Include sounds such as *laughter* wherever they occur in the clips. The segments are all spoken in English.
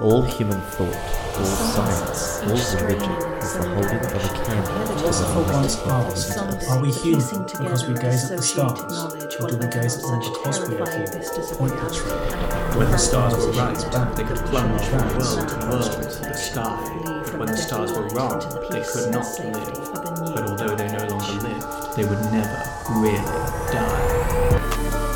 All human thought, all science, all religion is the holding of a candle to the for light once of ask, God. are we human because we gaze at the stars? Or do we gaze at them because we are human? Pointless, really. When the stars were right, back, They could plunge from world to world into the sky, but when the stars were wrong, they could not live. But although they no longer lived, they would never really die.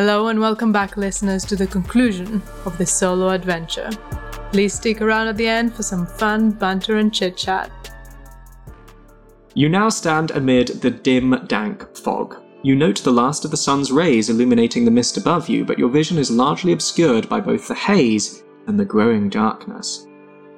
Hello and welcome back, listeners, to the conclusion of this solo adventure. Please stick around at the end for some fun banter and chit chat. You now stand amid the dim, dank fog. You note the last of the sun's rays illuminating the mist above you, but your vision is largely obscured by both the haze and the growing darkness.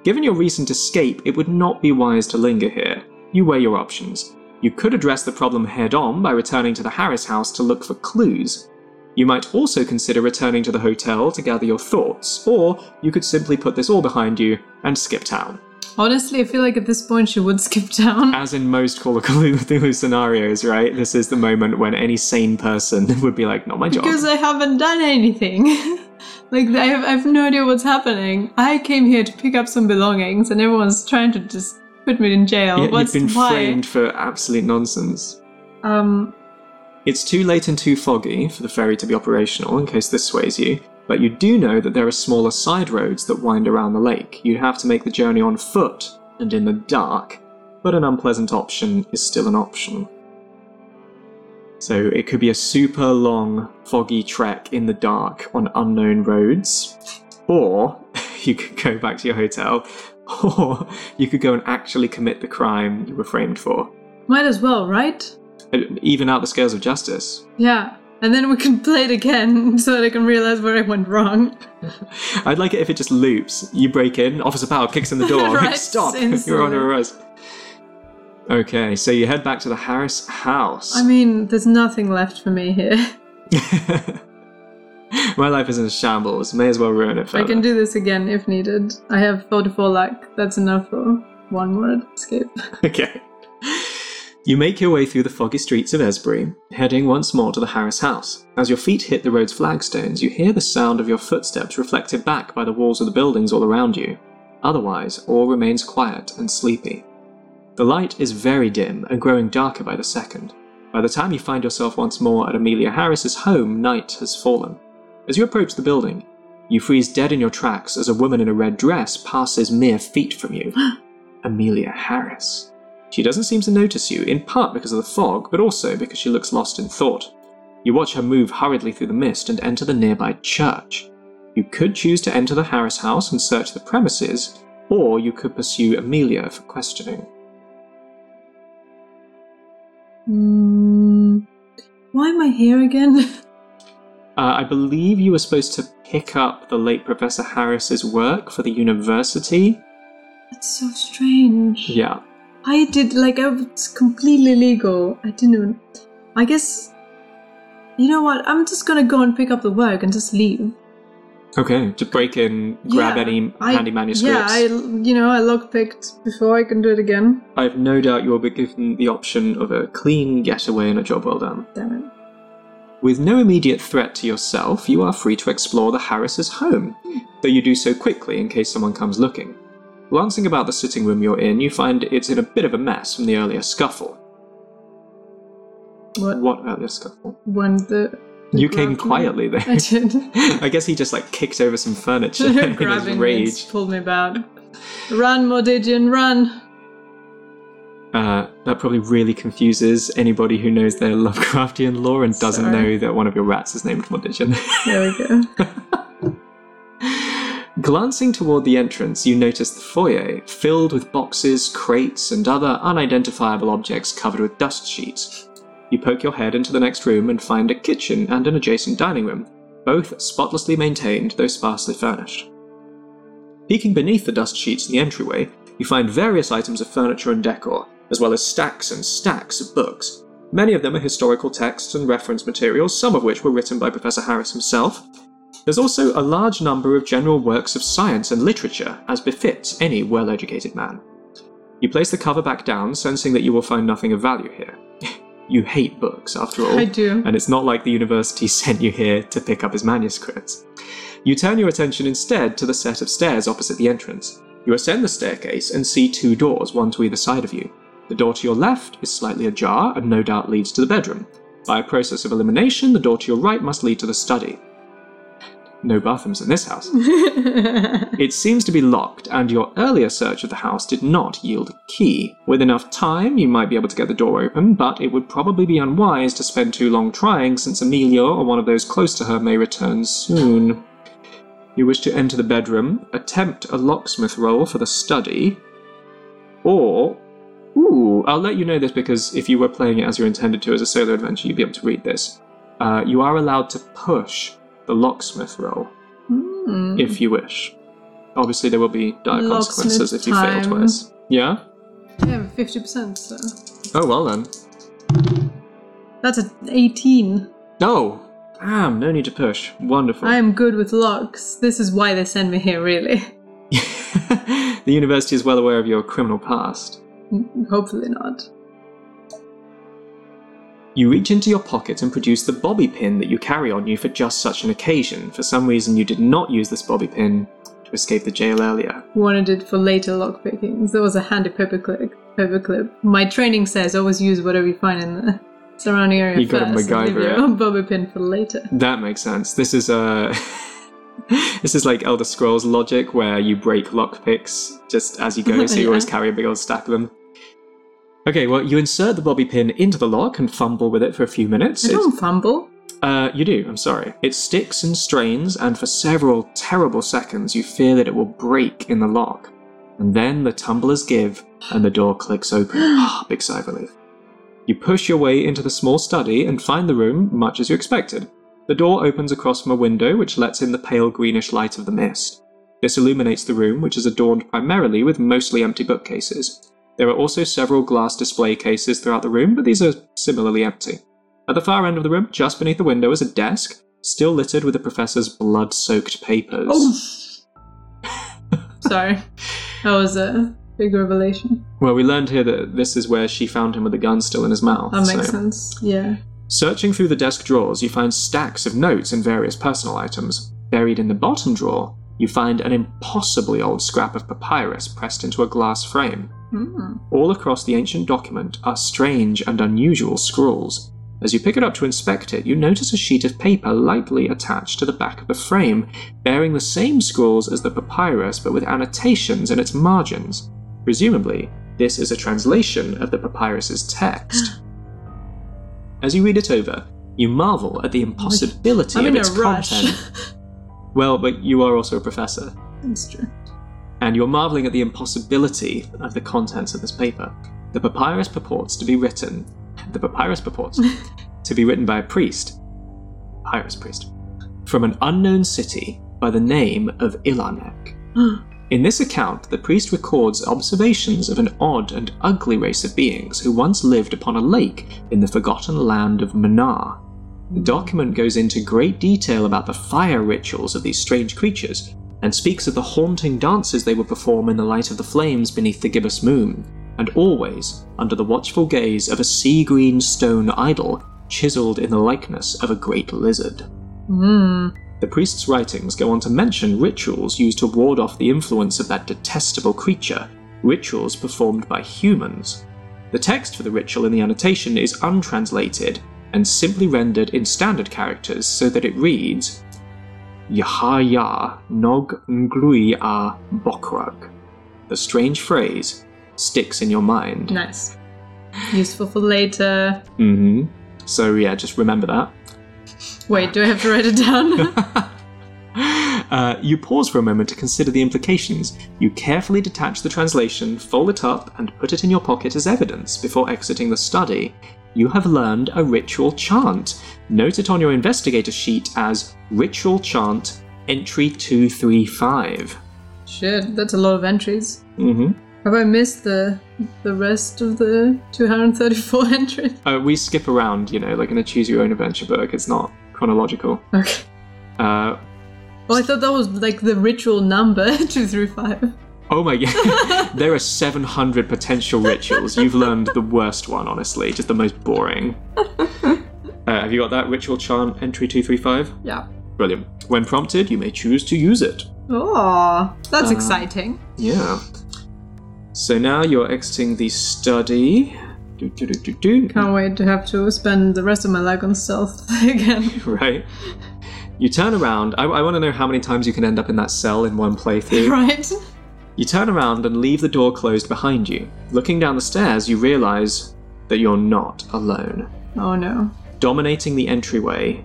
Given your recent escape, it would not be wise to linger here. You weigh your options. You could address the problem head on by returning to the Harris house to look for clues. You might also consider returning to the hotel to gather your thoughts, or you could simply put this all behind you and skip town. Honestly, I feel like at this point she would skip town. As in most Call of Cthulhu scenarios, right? This is the moment when any sane person *laughs* would be like, not my job. Because I haven't done anything. *laughs* like, I have, I have no idea what's happening. I came here to pick up some belongings, and everyone's trying to just put me in jail. Yeah, What's you've been why? framed for absolute nonsense. Um, It's too late and too foggy for the ferry to be operational, in case this sways you, but you do know that there are smaller side roads that wind around the lake. You'd have to make the journey on foot and in the dark, but an unpleasant option is still an option. So it could be a super long, foggy trek in the dark on unknown roads, or *laughs* you could go back to your hotel, *laughs* or you could go and actually commit the crime you were framed for. might as well, right? Even out the scales of justice. Yeah. And then we can play it again *laughs* so that I can realize where I went wrong. *laughs* I'd like it if it just loops. You break in, Officer Powell kicks in the door. *laughs* like, Right, Stop! You're on arrest. Okay, so you head back to the Harris house. I mean, there's nothing left for me here. My life is in shambles. May as well ruin it I can do this again if needed. I have 44 luck. That's enough for one more escape. okay. You make your way through the foggy streets of Esbury, heading once more to the Harris house. As your feet hit the road's flagstones, you hear the sound of your footsteps reflected back by the walls of the buildings all around you. Otherwise, all remains quiet and sleepy. The light is very dim and growing darker by the second. By the time you find yourself once more at Amelia Harris's home, night has fallen. As you approach the building, you freeze dead in your tracks as a woman in a red dress passes mere feet from you. *gasps* Amelia Harris. She doesn't seem to notice you, in part because of the fog, but also because she looks lost in thought. You watch her move hurriedly through the mist and enter the nearby church. You could choose to enter the Harris house and search the premises, or you could pursue Amelia for questioning. Hmm. Why am I here again? *laughs* Uh, I believe you were supposed to pick up the late Professor Harris's work for the university. That's so strange. Yeah. I did, like, I was completely legal. I didn't even. I guess. You know what? I'm just gonna go and pick up the work and just leave. Okay, to break in, grab Yeah, any I- handy manuscripts. Yeah, I, you know, I lockpicked before I can do it again. I have no doubt you will be given the option of a clean getaway and a job well done. Damn it. With no immediate threat to yourself, you are free to explore the Harris's home, though you do so quickly in case someone comes looking. Glancing about the sitting room you're in, you find it's in a bit of a mess from the earlier scuffle. What? What earlier scuffle? When the. the You came quietly there. I did. *laughs* I guess he just like kicked over some furniture *laughs* in his rage. pulled me back. Run, Mordigian, run! Uh, that probably really confuses anybody who knows their *laughs* Lovecraftian lore and doesn't Sorry. know that one of your rats is named Mordigian. There we go. Glancing toward the entrance, you notice the foyer filled with boxes, crates, and other unidentifiable objects covered with dust sheets. You poke your head into the next room and find a kitchen and an adjacent dining room, both spotlessly maintained though sparsely furnished. Peeking beneath the dust sheets in the entryway, you find various items of furniture and decor, as well as stacks and stacks of books. Many of them are historical texts and reference materials, some of which were written by Professor Harris himself. There's also a large number of general works of science and literature, as befits any well educated man. You place the cover back down, sensing that you will find nothing of value here. *laughs* you hate books, after all. I do. And it's not like the university *laughs* sent you here to pick up his manuscripts. You turn your attention instead to the set of stairs opposite the entrance. You ascend the staircase and see two doors, one to either side of you. The door to your left is slightly ajar and no doubt leads to the bedroom. By a process of elimination, the door to your right must lead to the study. No bathrooms in this house. *laughs* it seems to be locked, and your earlier search of the house did not yield a key. With enough time, you might be able to get the door open, but it would probably be unwise to spend too long trying, since Amelia or one of those close to her may return soon. You wish to enter the bedroom, attempt a locksmith roll for the study, or. Ooh, I'll let you know this because if you were playing it as you intended to as a solo adventure, you'd be able to read this. Uh, you are allowed to push the locksmith role, Hmm. if you wish. Obviously, there will be dire Locksmith consequences if you fail twice. Yeah? Yeah, fifty percent. So Oh, well then. that's an eighteen. No! Damn, no need to push. Wonderful. I am good with locks. This is why they send me here, really. *laughs* the university is well aware of your criminal past. Hopefully not. You reach into your pocket and produce the bobby pin that you carry on you for just such an occasion. For some reason, you did not use this bobby pin to escape the jail earlier. Wanted it for later lockpickings. There was a handy paperclip. Paperclip. My training says always use whatever you find in the surrounding area You gotta first. and leave bobby pin for later. That makes sense. This is uh *laughs* This is like Elder Scrolls logic where you break lockpicks just as you go, so you *laughs* always carry a big old stack of them. Okay, well, you insert the bobby pin into the lock and fumble with it for a few minutes. I don't fumble. Uh, you do, I'm sorry. It sticks and strains, and for several terrible seconds you fear that it will break in the lock. And then the tumblers give, and the door clicks open. *gasps* Ah, Big sigh of relief. You push your way into the small study and find the room much as you expected. The door opens across from a window which lets in the pale greenish light of the mist. This illuminates the room, which is adorned primarily with mostly empty bookcases. There are also several glass display cases throughout the room, but these are similarly empty. At the far end of the room, just beneath the window, is a desk, still littered with the professor's blood soaked papers. Oh. *laughs* Sorry. That was a big revelation. Well, we learned here that this is where she found him with the gun still in his mouth. That makes so- sense. Yeah. Searching through the desk drawers, you find stacks of notes and various personal items. Buried in the bottom drawer, you find an impossibly old scrap of papyrus pressed into a glass frame. Hmm. All across the ancient document are strange and unusual scrawls. As you pick it up to inspect it, you notice a sheet of paper lightly attached to the back of the frame, bearing the same scrawls as the papyrus but with annotations in its margins. Presumably, this is a translation of the papyrus's text. *gasps* As you read it over, you marvel at the impossibility I'm of its content. *laughs* Well, but you are also a professor That's true. And you're marveling at the impossibility of the contents of this paper. The papyrus purports to be written. The papyrus purports *laughs* to be written by a priest, papyrus priest, from an unknown city by the name of Ilarnek. *gasps* In this account, the priest records observations of an odd and ugly race of beings who once lived upon a lake in the forgotten land of Mnar. The document goes into great detail about the fire rituals of these strange creatures, and speaks of the haunting dances they would perform in the light of the flames beneath the gibbous moon, and always under the watchful gaze of a sea green stone idol chiseled in the likeness of a great lizard. Hmm. The priest's writings go on to mention rituals used to ward off the influence of that detestable creature, rituals performed by humans. The text for the ritual in the annotation is untranslated and simply rendered in standard characters so that it reads Yahaya Nog Nglui A Bokrug. The strange phrase sticks in your mind. Nice. Useful for later. Mm hmm So, yeah, just remember that. Wait, do I have to write it down? *laughs* Uh, you pause for a moment to consider the implications. You carefully detach the translation, fold it up, and put it in your pocket as evidence before exiting the study. You have learned a ritual chant. Note it on your investigator sheet as Ritual Chant Entry 235. Shit, that's a lot of entries. Mm-hmm. Have I missed the the rest of the 234 *laughs* entries? Uh, we skip around, you know, like in a choose your own adventure book. It's not chronological. Okay. Uh, Oh, I thought that was like the ritual number *laughs* 235. Oh my god. *laughs* there are 700 potential rituals. You've learned the worst one, honestly. Just the most boring. *laughs* Uh, have you got that ritual charm entry 235? Yeah. Brilliant. When prompted, you may choose to use it. Oh, that's Uh, exciting. Yeah. So now you're exiting the study. Do, do, do. Can't wait to have to spend the rest of my life on stealth *laughs* again. Right. You turn around. I, I want to know how many times you can end up in that cell in one playthrough. right? You turn around and leave the door closed behind you. Looking down the stairs, you realize that you're not alone. Oh no. Dominating the entryway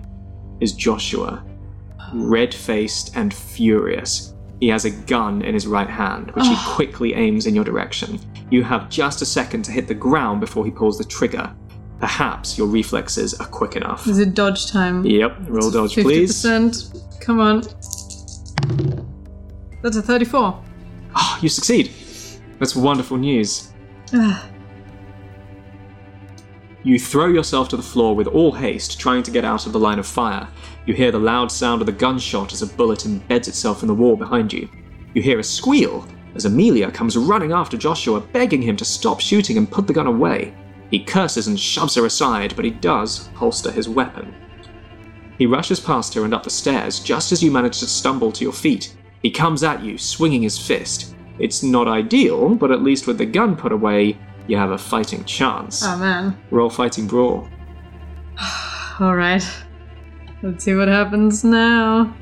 is Joshua, red faced and furious. He has a gun in his right hand, which he quickly aims in your direction. You have just a second to hit the ground before he pulls the trigger. Perhaps your reflexes are quick enough. Is it dodge time? Yep, roll dodge, please. 50%. Come on. That's a 34. Oh, you succeed. That's wonderful news. Ah, You throw yourself to the floor with all haste, trying to get out of the line of fire. You hear the loud sound of the gunshot as a bullet embeds itself in the wall behind you. You hear a squeal as Amelia comes running after Joshua, begging him to stop shooting and put the gun away. He curses and shoves her aside, but he does holster his weapon. He rushes past her and up the stairs just as you manage to stumble to your feet. He comes at you, swinging his fist. It's not ideal, but at least with the gun put away, you have a fighting chance. oh man. Roll fighting brawl. *sighs* Alright. Let's see what happens now.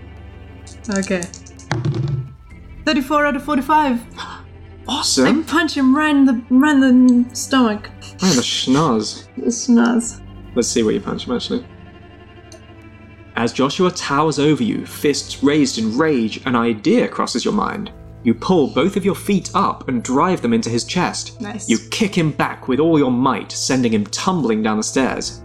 Okay. 34 out of 45. *gasps* I Awesome! punch him right in the, right in the stomach. Oh, the *sighs* schnoz. The schnoz. Let's see where you punch him actually. As Joshua towers over you, fists raised in rage, an idea crosses your mind. You pull both of your feet up and drive them into his chest. Nice. You kick him back with all your might, sending him tumbling down the stairs.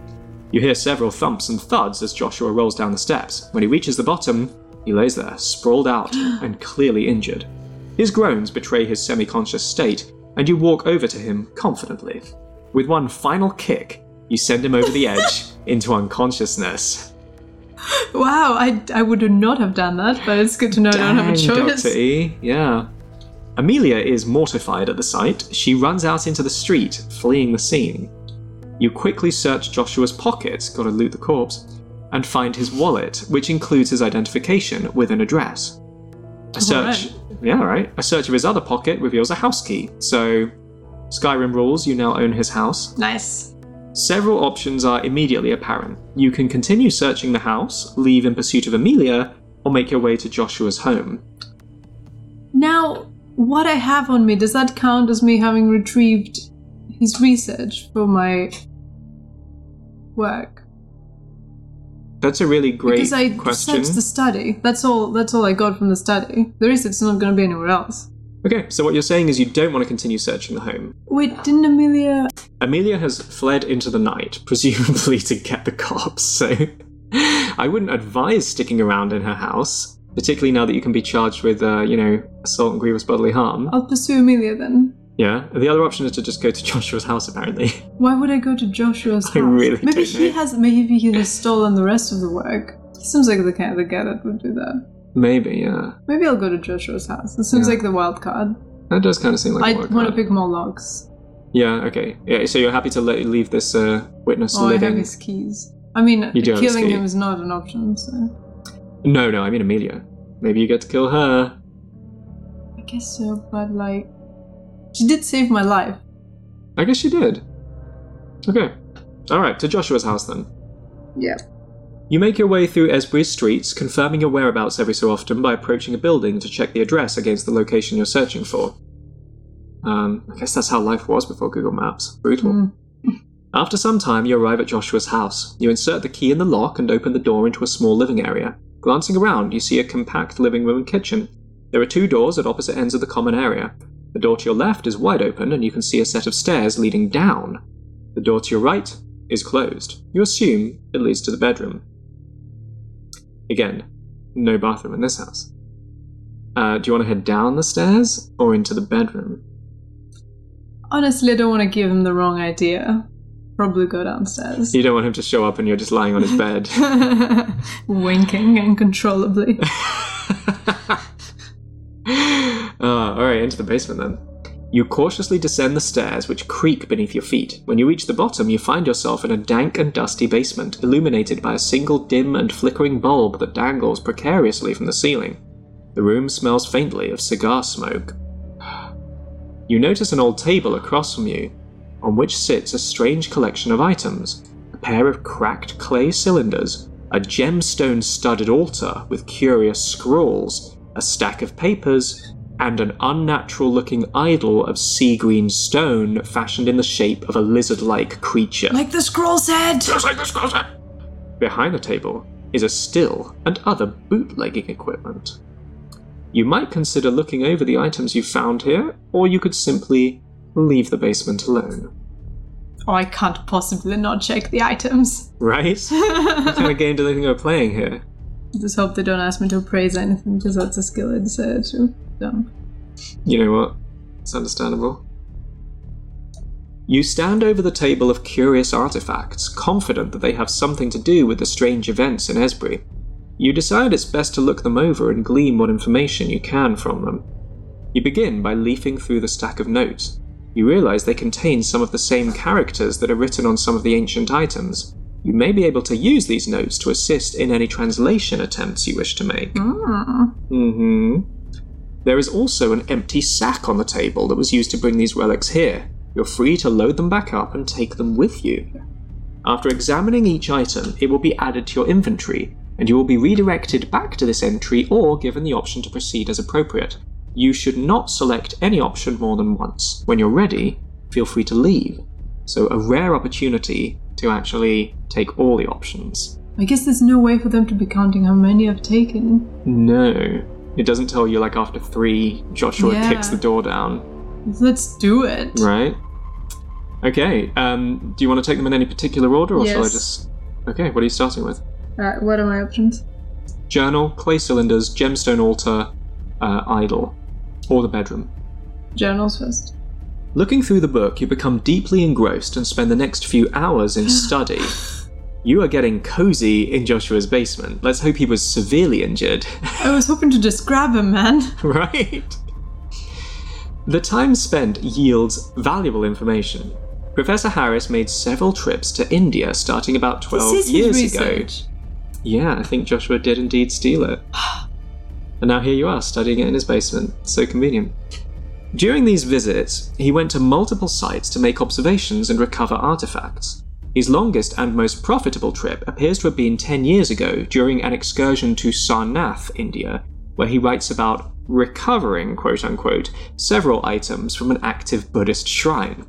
You hear several thumps and thuds as Joshua rolls down the steps. When he reaches the bottom, he lays there, sprawled out *gasps* and clearly injured. His groans betray his semi conscious state, and you walk over to him confidently. With one final kick, you send him over the *laughs* edge into unconsciousness. Wow, I, I would not have done that, but it's good to know I don't have a choice. Dr. E, yeah. Amelia is mortified at the sight. She runs out into the street, fleeing the scene. You quickly search Joshua's pockets, gotta loot the corpse, and find his wallet, which includes his identification with an address. A search, yeah, right. A search of his other pocket reveals a house key. So, Skyrim rules, you now own his house. Nice. Several options are immediately apparent. You can continue searching the house, leave in pursuit of Amelia, or make your way to Joshua's home. Now, what I have on me, does that count as me having retrieved his research for my work? That's a really great question. because I question. searched the study. That's all. That's all I got from the study. The research's not going to be anywhere else. Okay, so what you're saying is you don't want to continue searching the home. Wait, didn't Amelia? Amelia has fled into the night, *laughs* presumably to get the cops, so I wouldn't advise sticking around in her house, particularly now that you can be charged with, uh, you know, assault and grievous bodily harm. I'll pursue Amelia then. Yeah, the other option is to just go to *laughs* Joshua's house, apparently. Why would I go to Joshua's house? I really maybe don't he know. has. Maybe he has stolen the rest of the work. He seems like the kind of the guy that would do that. Maybe, yeah. Maybe I'll go to Joshua's house. It seems Yeah. like the wild card. That does kind of seem like I want to pick more logs. Yeah, okay. Yeah, so you're happy to let, leave this uh, witness Oh, I have his keys. I mean, You do killing him is not an option. So No, no, I mean Amelia. Maybe you get to kill her. I guess so. But like, she did save my life. I guess she did. Okay. Alright, to Joshua's house then. Yeah. You make your way through Esbury's streets, confirming your whereabouts every so often by approaching a building to check the address against the location you're searching for. Um, I guess that's how life was before Google Maps. Brutal. Mm. After some time, you arrive at Joshua's house. You insert the key in the lock and open the door into a small living area. Glancing around, you see a compact living room and kitchen. There are two doors at opposite ends of the common area. The door to your left is wide open, and you can see a set of stairs leading down. The door to your right is closed. You assume it leads to the bedroom. Again, no bathroom in this house. Uh, do you want to head down the stairs or into the bedroom? Honestly, I don't want to give him the wrong idea. Probably go downstairs. You don't want him to show up and you're just lying on his bed. *laughs* Winking uncontrollably. *laughs* Ah, alright, into the basement then. You cautiously descend the stairs, which creak beneath your feet. When you reach the bottom, you find yourself in a dank and dusty basement, illuminated by a single dim and flickering bulb that dangles precariously from the ceiling. The room smells faintly of cigar smoke. You notice an old table across from you, on which sits a strange collection of items a pair of cracked clay cylinders, a gemstone studded altar with curious scrolls, a stack of papers, and an unnatural looking idol of sea green stone fashioned in the shape of a lizard like creature. like the scroll said! Just like the scroll said. Behind the table is a still and other bootlegging equipment. You might consider looking over the items you found here, or you could simply leave the basement alone. Oh, I can't possibly not check the items. Right? *laughs* what kind of game do they think we're playing here? Just hope they don't ask me to appraise anything because that's a skill I'd say them. You know what? It's understandable. You stand over the table of curious artifacts, confident that they have something to do with the strange events in Esbury. You decide it's best to look them over and glean what information you can from them. You begin by leafing through the stack of notes. You realize they contain some of the same characters that are written on some of the ancient items. You may be able to use these notes to assist in any translation attempts you wish to make. Mm. hmm There is also an empty sack on the table that was used to bring these relics here. You're free to load them back up and take them with you. After examining each item, it will be added to your inventory, and you will be redirected back to this entry or given the option to proceed as appropriate. You should not select any option more than once. When you're ready, feel free to leave. So, a rare opportunity to actually take all the options. I guess there's no way for them to be counting how many I've taken. No. It doesn't tell you, like, after three, Joshua Yeah. kicks the door down. Let's do it. Right. Okay. Um, do you want to take them in any particular order, or shall I just? Okay. What are you starting with? Alright, what are my options? Journal, clay cylinders, gemstone altar, uh, idol, or the bedroom. Journals first. Looking through the book, you become deeply engrossed and spend the next few hours in *sighs* study. You are getting cozy in Joshua's basement. Let's hope he was severely injured. I was hoping to just grab him, man. *laughs* right? The time spent yields valuable information. Professor Harris made several trips to India starting about 12 this is years his ago. Yeah, I think Joshua did indeed steal it. and now here you are, studying it in his basement. So convenient. During these visits, he went to multiple sites to make observations and recover artifacts. His longest and most profitable trip appears to have been 10 years ago during an excursion to Sarnath, India, where he writes about recovering, quote unquote, several items from an active Buddhist shrine.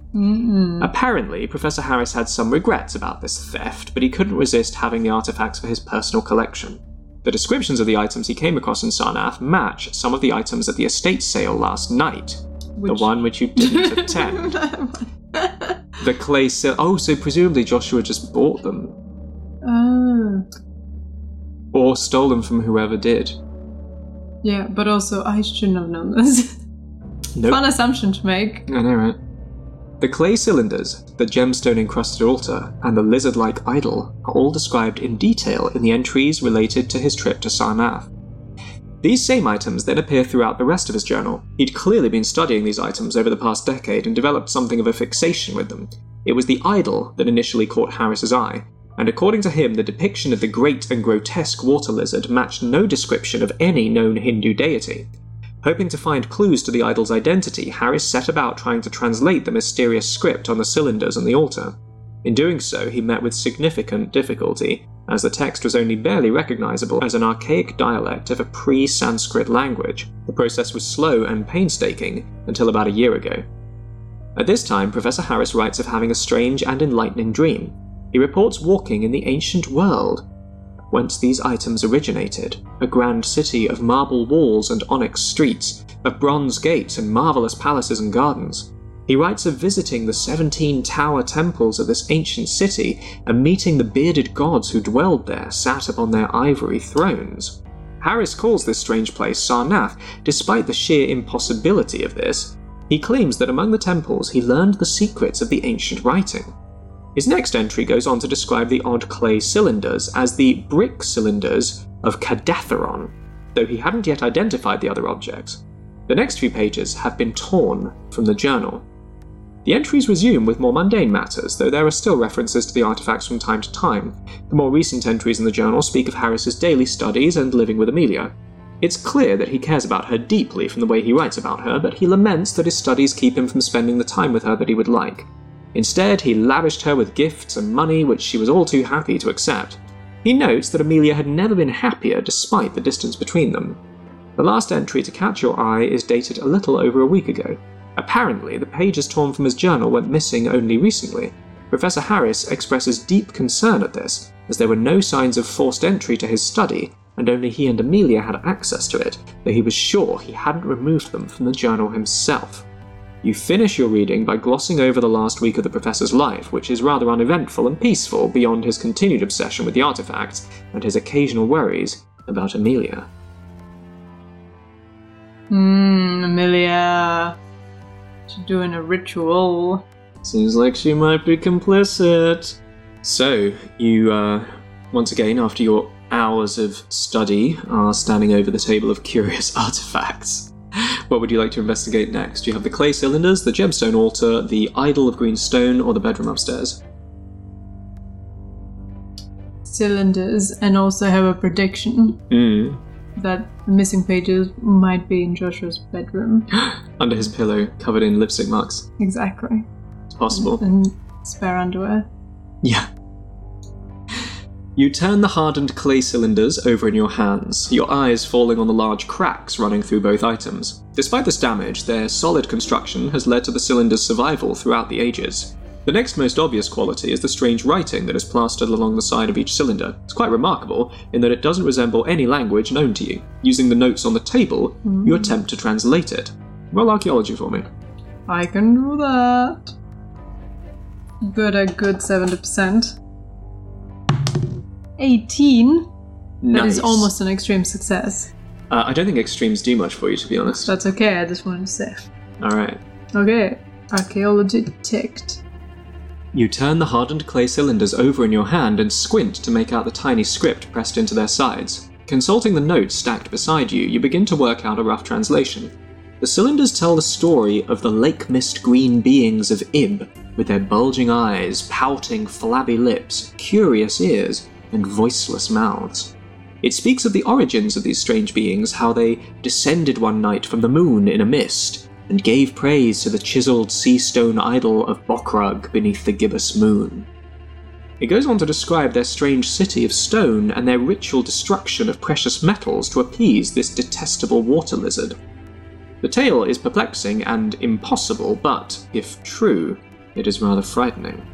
Apparently, Professor Harris had some regrets about this theft, but he couldn't resist having the artifacts for his personal collection. The descriptions of the items he came across in Sarnath match some of the items at the estate sale last night. The one which you didn't *laughs* *laughs* attend. *laughs* The clay sil- Oh, so presumably Joshua just bought them. Oh. Or stole them from whoever did. Yeah, but also I shouldn't have known this. *laughs* Nope. Fun assumption to make. I know, right? The clay cylinders, the gemstone encrusted altar, and the lizard like idol are all described in detail in the entries related to his trip to Sarnath. These same items then appear throughout the rest of his journal. He'd clearly been studying these items over the past decade and developed something of a fixation with them. It was the idol that initially caught Harris's eye, and according to him, the depiction of the great and grotesque water lizard matched no description of any known Hindu deity. Hoping to find clues to the idol's identity, Harris set about trying to translate the mysterious script on the cylinders and the altar. In doing so, he met with significant difficulty, as the text was only barely recognizable as an archaic dialect of a pre Sanskrit language. The process was slow and painstaking until about a year ago. At this time, Professor Harris writes of having a strange and enlightening dream. He reports walking in the ancient world. whence these items originated a grand city of marble walls and onyx streets, of bronze gates and marvelous palaces and gardens. He writes of visiting the 17 tower temples of this ancient city and meeting the bearded gods who dwelled there, sat upon their ivory thrones. Harris calls this strange place Sarnath, despite the sheer impossibility of this. He claims that among the temples he learned the secrets of the ancient writing. His next entry goes on to describe the odd clay cylinders as the brick cylinders of Kadatheron, though he hadn't yet identified the other objects. The next few pages have been torn from the journal. The entries resume with more mundane matters, though there are still references to the artifacts from time to time. The more recent entries in the journal speak of Harris's daily studies and living with Amelia. It's clear that he cares about her deeply from the way he writes about her, but he laments that his studies keep him from spending the time with her that he would like. Instead, he lavished her with gifts and money which she was all too happy to accept. He notes that Amelia had never been happier despite the distance between them. The last entry to catch your eye is dated a little over a week ago. Apparently, the pages torn from his journal went missing only recently. Professor Harris expresses deep concern at this, as there were no signs of forced entry to his study, and only he and Amelia had access to it, though he was sure he hadn't removed them from the journal himself. You finish your reading by glossing over the last week of the professor's life, which is rather uneventful and peaceful beyond his continued obsession with the artifacts and his occasional worries about Amelia. Hmm, Amelia. Doing a ritual. Seems like she might be complicit. So, you, uh, once again, after your hours of study, are standing over the table of curious *laughs* artifacts. What would you like to investigate next? You have the clay cylinders, the gemstone altar, the idol of green stone, or the bedroom upstairs. Cylinders, and also have a prediction Hmm. That the missing pages might be in Joshua's bedroom. *gasps* Under his pillow, covered in lipstick marks. Exactly. It's possible. And spare underwear. Yeah. You turn the hardened clay cylinders over in your hands, your eyes falling on the large cracks running through both items. Despite this damage, their solid construction has led to the cylinder's survival throughout the ages. The next most obvious quality is the strange writing that is plastered along the side of each cylinder. It's quite remarkable in that it doesn't resemble any language known to you. Using the notes on the table, you attempt to translate it. Roll archaeology for me. I can do that. Good, a good 70%. 18. That is Nice. almost an extreme success. Uh, I don't think extremes do much for you, to be honest. That's okay, I just wanted to say. Alright. Okay, archaeology ticked. You turn the hardened clay cylinders over in your hand and squint to make out the tiny script pressed into their sides. Consulting the notes stacked beside you, you begin to work out a rough translation. The cylinders tell the story of the lake mist green beings of Ib, with their bulging eyes, pouting, flabby lips, curious ears, and voiceless mouths. It speaks of the origins of these strange beings, how they descended one night from the moon in a mist, and gave praise to the chiseled sea stone idol of Bokrug beneath the gibbous moon. It goes on to describe their strange city of stone and their ritual destruction of precious metals to appease this detestable water lizard. The tale is perplexing and impossible, but, if true, it is rather frightening.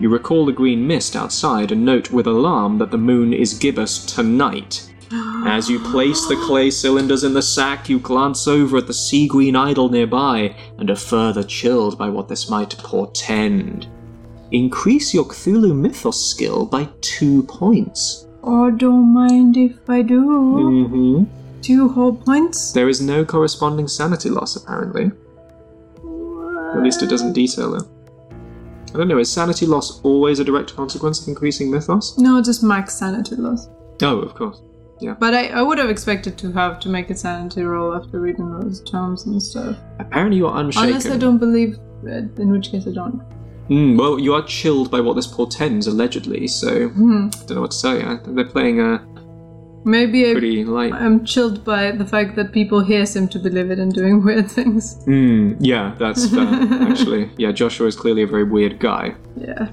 You recall the green mist outside and note with alarm that the moon is gibbous tonight. As you place the clay cylinders in the sack, you glance over at the sea green idol nearby and are further chilled by what this might portend. Increase your Cthulhu Mythos skill by two points. Oh, don't mind if I do. Mm-hmm. Two whole points? There is no corresponding sanity loss, apparently. At least it doesn't detail it. I don't know, is sanity loss always a direct consequence of increasing mythos? No, just max sanity loss. Oh, of course. But I, I would have expected to have to make a sanity roll after reading those terms and stuff. Apparently you're unshaken. Unless I don't believe it, in which case I don't. Mm, well, you are chilled by what this portends, allegedly, so Hmm. I don't know what to say. I they're playing a Maybe I, pretty light. I'm chilled by the fact that people here seem to believe it and doing *laughs* weird things. Mm, yeah, that's fair, *laughs* actually. Yeah, Joshua is clearly a very weird guy. Yeah.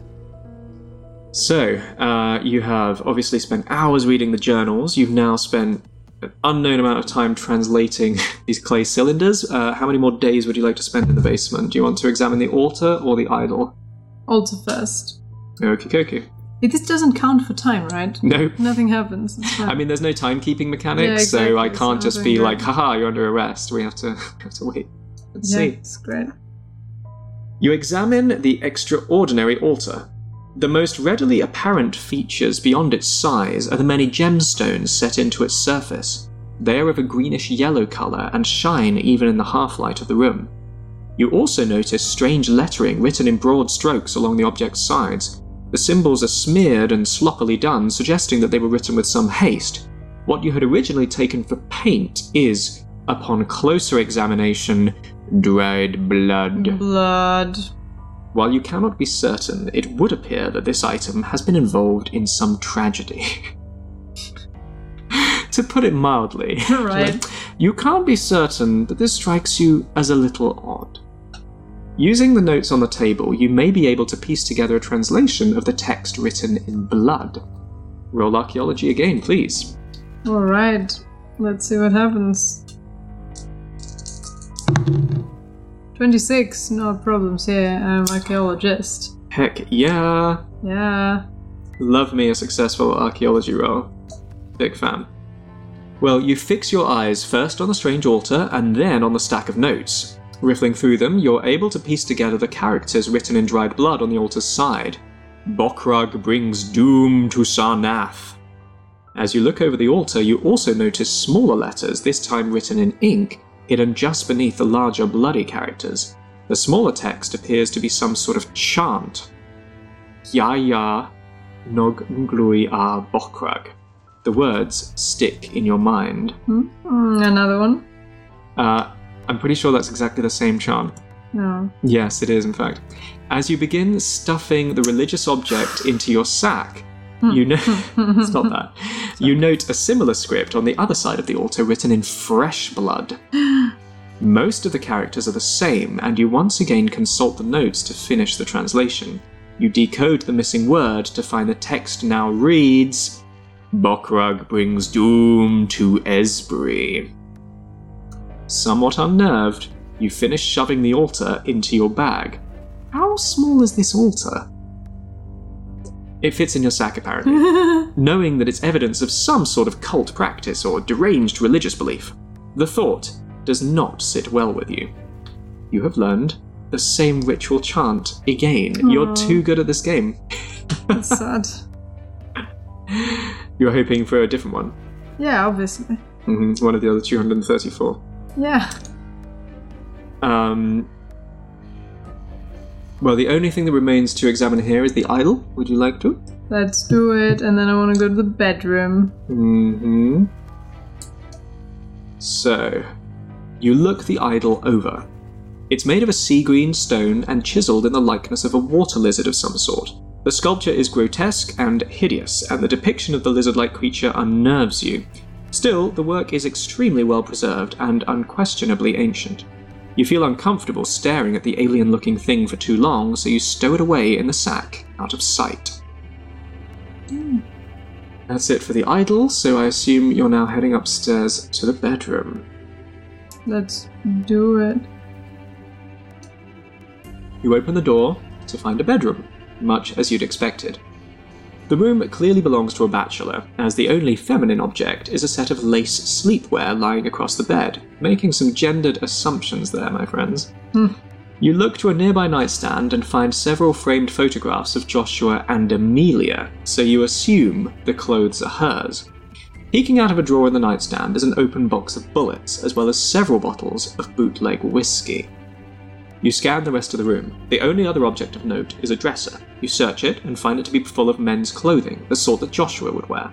So, uh, you have obviously spent hours reading the journals. You've now spent an unknown amount of time translating *laughs* these clay cylinders. Uh, how many more days would you like to spend in the basement? Do you want to examine the altar or the idol? Altar first. Okie dokie. This doesn't count for time, right? No. Nothing happens. I mean, there's no timekeeping mechanics, Yeah, so I can't so just be like, haha, you're under arrest. We have to, *laughs* we have to wait. Let's yeah, see. it's great. You examine the extraordinary altar. The most readily apparent features beyond its size are the many gemstones set into its surface. They are of a greenish yellow colour and shine even in the half light of the room. You also notice strange lettering written in broad strokes along the object's sides. The symbols are smeared and sloppily done, suggesting that they were written with some haste. What you had originally taken for paint is, upon closer examination, dried blood. Blood. While you cannot be certain, it would appear that this item has been involved in some tragedy. *laughs* to put it mildly, *laughs* Right. you can't be certain, but this strikes you as a little odd. Using the notes on the table, you may be able to piece together a translation of the text written in blood. Roll archaeology again, please. Alright. Let's see what happens. 26, no problems here. I'm archaeologist. Heck yeah! Yeah. Love me a successful archaeology roll. Big fan. Well, you fix your eyes first on the strange altar and then on the stack of notes. Riffling through them, you're able to piece together the characters written in dried blood on the altar's side. Bokrug brings doom to Sarnath. As you look over the altar, you also notice smaller letters, this time written in ink, hidden just beneath the larger bloody characters. The smaller text appears to be some sort of chant. Ya ya Nog Nglui A Bokrug. The words stick in your mind. Mm, another one? Uh, I'm pretty sure that's exactly the same chant. No. Yes, it is, in fact. As you begin stuffing the religious object into your sack, Hmm. you know hmm. *laughs* hmm. it's not that. *laughs* You note a similar script on the other side of the altar written in fresh blood. *gasps* Most of the characters are the same, and you once again consult the notes to finish the translation. You decode the missing word to find the text now reads Bokrug brings doom to Esbury. Somewhat unnerved, you finish shoving the altar into your bag. How small is this altar? It fits in your sack, apparently, *laughs* knowing that it's evidence of some sort of cult practice or deranged religious belief. The thought does not sit well with you. You have learned the same ritual chant again. You're too good at this game. That's sad. *laughs* You're hoping for a different one. Yeah, obviously. hmm One of the other 234. Yeah. Um, well, the only thing that remains to examine here is the idol. Would you like to? Let's do it, and then I want to go to the bedroom. hmm So, you look the idol over. It's made of a sea green stone and chiseled in the likeness of a water lizard of some sort. The sculpture is grotesque and hideous, and the depiction of the lizard like creature unnerves you. Still, the work is extremely well preserved and unquestionably ancient. You feel uncomfortable staring at the alien looking thing for too long, so you stow it away in the sack, out of sight. That's it for the idol, so I assume you're now heading upstairs to the bedroom. Let's do it. You open the door to find a bedroom, much as you'd expected. The room clearly belongs to a bachelor, as the only feminine object is a set of lace sleepwear lying across the bed, making some gendered assumptions there, my friends. Hmm. You look to a nearby nightstand and find several framed photographs of Joshua and Amelia, so you assume the clothes are hers. Peeking out of a drawer in the nightstand is an open box of bullets, as well as several bottles of bootleg whiskey. You scan the rest of the room. The only other object of note is a dresser. You search it and find it to be full of men's clothing, the sort that Joshua would wear.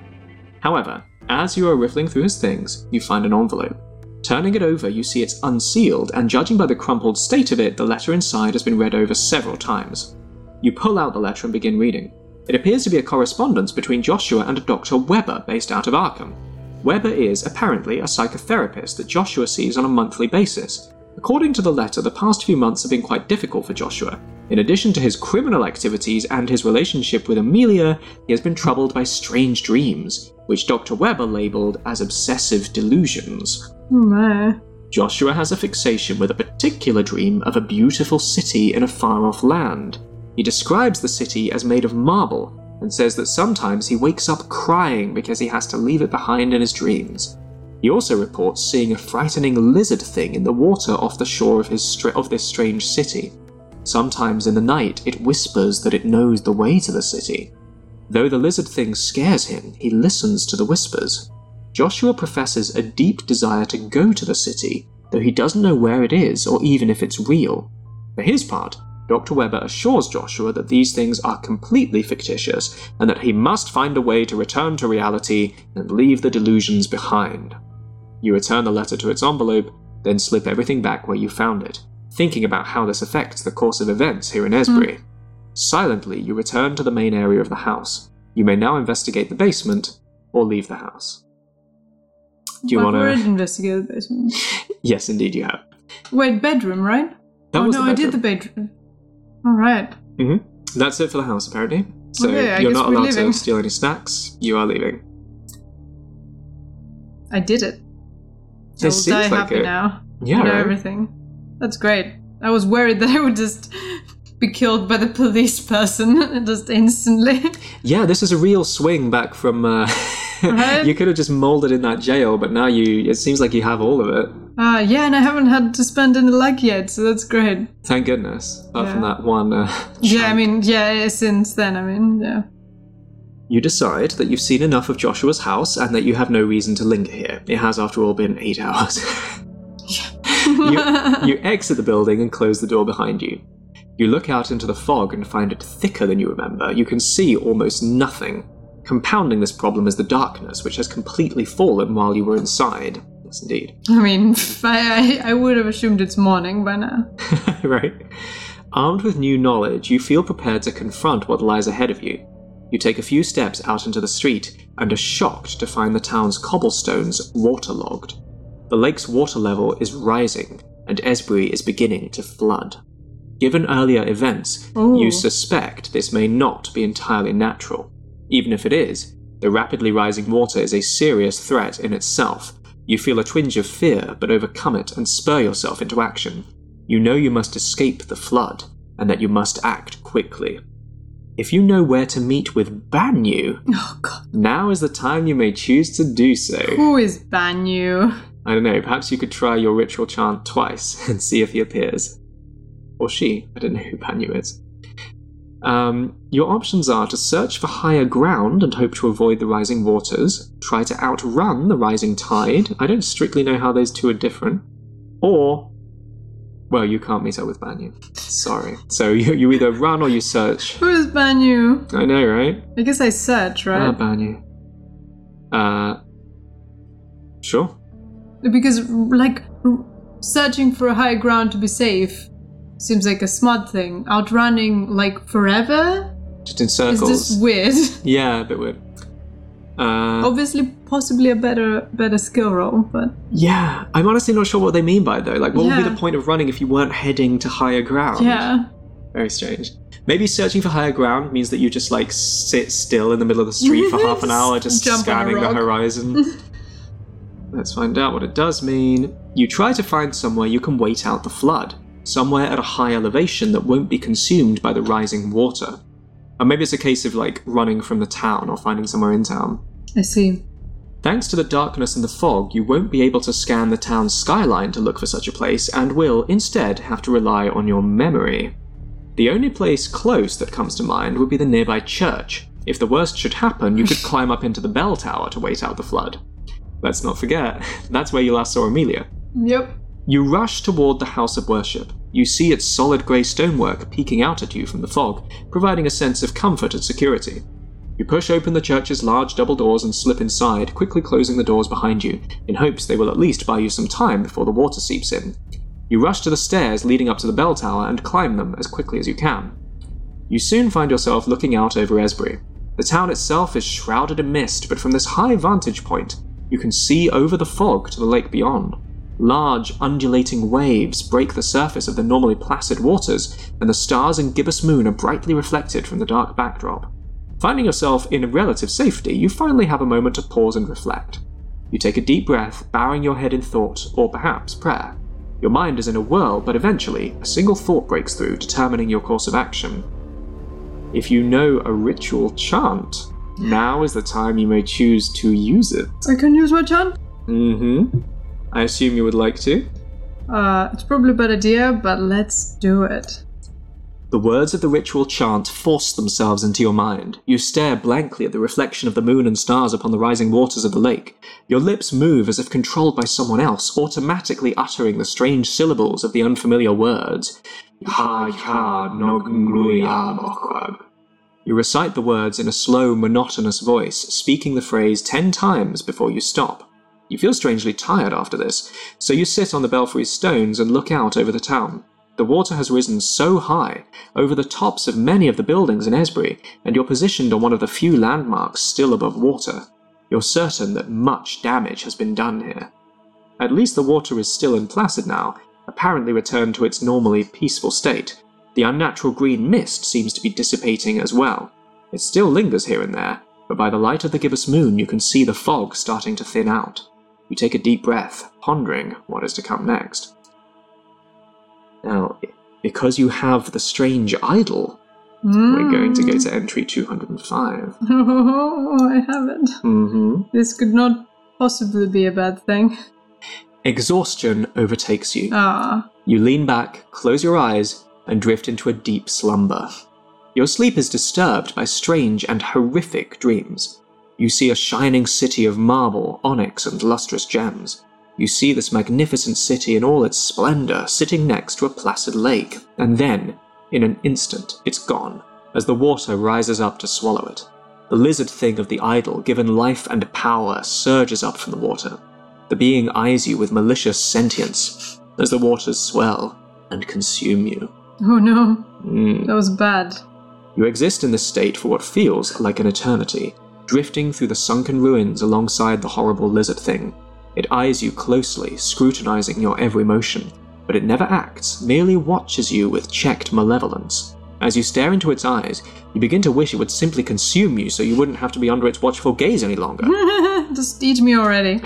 However, as you are riffling through his things, you find an envelope. Turning it over, you see it's unsealed, and judging by the crumpled state of it, the letter inside has been read over several times. You pull out the letter and begin reading. It appears to be a correspondence between Joshua and a Dr. Weber based out of Arkham. Weber is, apparently, a psychotherapist that Joshua sees on a monthly basis. According to the letter, the past few months have been quite difficult for Joshua. In addition to his criminal activities and his relationship with Amelia, he has been troubled by strange dreams, which Dr. Weber labeled as obsessive delusions. Oh. Joshua has a fixation with a particular dream of a beautiful city in a far off land. He describes the city as made of marble, and says that sometimes he wakes up crying because he has to leave it behind in his dreams. He also reports seeing a frightening lizard thing in the water off the shore of, his of this strange city. Sometimes in the night, it whispers that it knows the way to the city. Though the lizard thing scares him, he listens to the whispers. Joshua professes a deep desire to go to the city, though he doesn't know where it is or even if it's real. For his part, Dr. Weber assures Joshua that these things are completely fictitious and that he must find a way to return to reality and leave the delusions behind. You return the letter to its envelope, then slip everything back where you found it, thinking about how this affects the course of events here in Esbury. Hmm. Silently, you return to the main area of the house. You may now investigate the basement or leave the house. Do you want to? investigate the basement. *laughs* Yes, indeed, you have. Wait, bedroom, right? That oh no, I did the bedroom. All right. Mm-hmm. That's it for the house, apparently. So Okay, you're not allowed leaving. to steal any snacks. You are leaving. I did it. I It will seems die like happy it. now. Yeah, I know right? everything. That's great. I was worried that I would just be killed by the police person *laughs* just instantly. Yeah, this is a real swing back from. Uh, *laughs* Right? you could have just molded in that jail, but now you. It seems like you have all of it. Ah, yeah, and I haven't had to spend any luck yet, so that's great. Thank goodness. Apart from that one. Uh, Yeah, I mean, yeah, since then, I mean, yeah. You decide that you've seen enough of Joshua's house and that you have no reason to linger here. It has, after all, been eight *laughs* hours. you, you *laughs* exit the building and close the door behind you. You look out into the fog and find it thicker than you remember. You can see almost nothing. Compounding this problem is the darkness, which has completely fallen while you were inside. Yes, indeed. I mean, *laughs* I, I, I would have assumed it's morning by now. right? Armed with new knowledge, you feel prepared to confront what lies ahead of you. You take a few steps out into the street and are shocked to find the town's cobblestones waterlogged. The lake's water level is rising, and Esbury is beginning to flood. Given earlier events, you suspect this may not be entirely natural. Even if it is, the rapidly rising water is a serious threat in itself. You feel a twinge of fear, but overcome it and spur yourself into action. You know you must escape the flood, and that you must act quickly. If you know where to meet with Banyu, Oh god. now is the time you may choose to do so. Who is Banyu? I don't know, perhaps you could try your ritual chant twice *laughs* and see if he appears. Or she. I don't know who Banyu is. Um, your options are to search for higher ground and hope to avoid the rising waters, try to outrun the rising tide. I don't strictly know how those two are different. Or, well, you can't meet up with Banyu. Sorry. So *laughs* you, you either run or you search. Who is Banyu? I know, right? I guess I search, right? Ah, Banyu. Uh, sure. Because, like, searching for a high ground to be safe seems like a smart thing. Outrunning, like, forever? Just in circles. Is this weird? *laughs* Yeah, a bit weird. Uh, Obviously, possibly a better better skill roll, but yeah, I'm honestly not sure what they mean by it, though. Like, what would be the point of running if you weren't heading to higher ground? yeah. Very strange. Maybe searching for higher ground means that you just like sit still in the middle of the street for half an *laughs* hour, just scanning the horizon. *laughs* Let's find out what it does mean. You try to find somewhere you can wait out the flood, somewhere at a high elevation that won't be consumed by the rising water. Or maybe it's a case of like running from the town or finding somewhere in town. I see. Thanks to the darkness and the fog, you won't be able to scan the town's skyline to look for such a place and will, instead, have to rely on your memory. The only place close that comes to mind would be the nearby church. If the worst should happen, you could *laughs* climb up into the bell tower to wait out the flood. Let's not forget, *laughs* that's where you last saw Amelia. Yep. You rush toward the house of worship. You see its solid grey stonework peeking out at you from the fog, providing a sense of comfort and security. You push open the church's large double doors and slip inside, quickly closing the doors behind you, in hopes they will at least buy you some time before the water seeps in. You rush to the stairs leading up to the bell tower and climb them as quickly as you can. You soon find yourself looking out over Esbury. The town itself is shrouded in mist, but from this high vantage point, you can see over the fog to the lake beyond. Large, undulating waves break the surface of the normally placid waters, and the stars and gibbous moon are brightly reflected from the dark backdrop. Finding yourself in relative safety, you finally have a moment to pause and reflect. You take a deep breath, bowing your head in thought, or perhaps prayer. Your mind is in a whirl, but eventually, a single thought breaks through, determining your course of action. If you know a ritual chant, now is the time you may choose to use it. I can use my chant? Mm-hmm. I assume you would like to. Uh, it's probably a bad idea, but let's do it. The words of the ritual chant force themselves into your mind. You stare blankly at the reflection of the moon and stars upon the rising waters of the lake. Your lips move as if controlled by someone else, automatically uttering the strange syllables of the unfamiliar words. You recite the words in a slow, monotonous voice, speaking the phrase ten times before you stop. You feel strangely tired after this, so you sit on the belfry's stones and look out over the town. The water has risen so high, over the tops of many of the buildings in Esbury, and you're positioned on one of the few landmarks still above water. You're certain that much damage has been done here. At least the water is still and placid now, apparently returned to its normally peaceful state. The unnatural green mist seems to be dissipating as well. It still lingers here and there, but by the light of the gibbous moon you can see the fog starting to thin out. You take a deep breath, pondering what is to come next. Now, because you have the strange idol, we're going to go to entry 205. *laughs* Oh, I haven't. Mm-hmm. This could not possibly be a bad thing. Exhaustion overtakes you. Ah, You lean back, close your eyes, and drift into a deep slumber. Your sleep is disturbed by strange and horrific dreams. You see a shining city of marble, onyx, and lustrous gems. You see this magnificent city in all its splendor sitting next to a placid lake, and then, in an instant, it's gone, as the water rises up to swallow it. The lizard thing of the idol, given life and power, surges up from the water. The being eyes you with malicious sentience as the waters swell and consume you. oh no, Mm. that was bad. You exist in this state for what feels like an eternity, drifting through the sunken ruins alongside the horrible lizard thing. It eyes you closely, scrutinizing your every motion, but it never acts, merely watches you with checked malevolence. As you stare into its eyes, you begin to wish it would simply consume you so you wouldn't have to be under its watchful gaze any longer. *laughs* Just eat me already.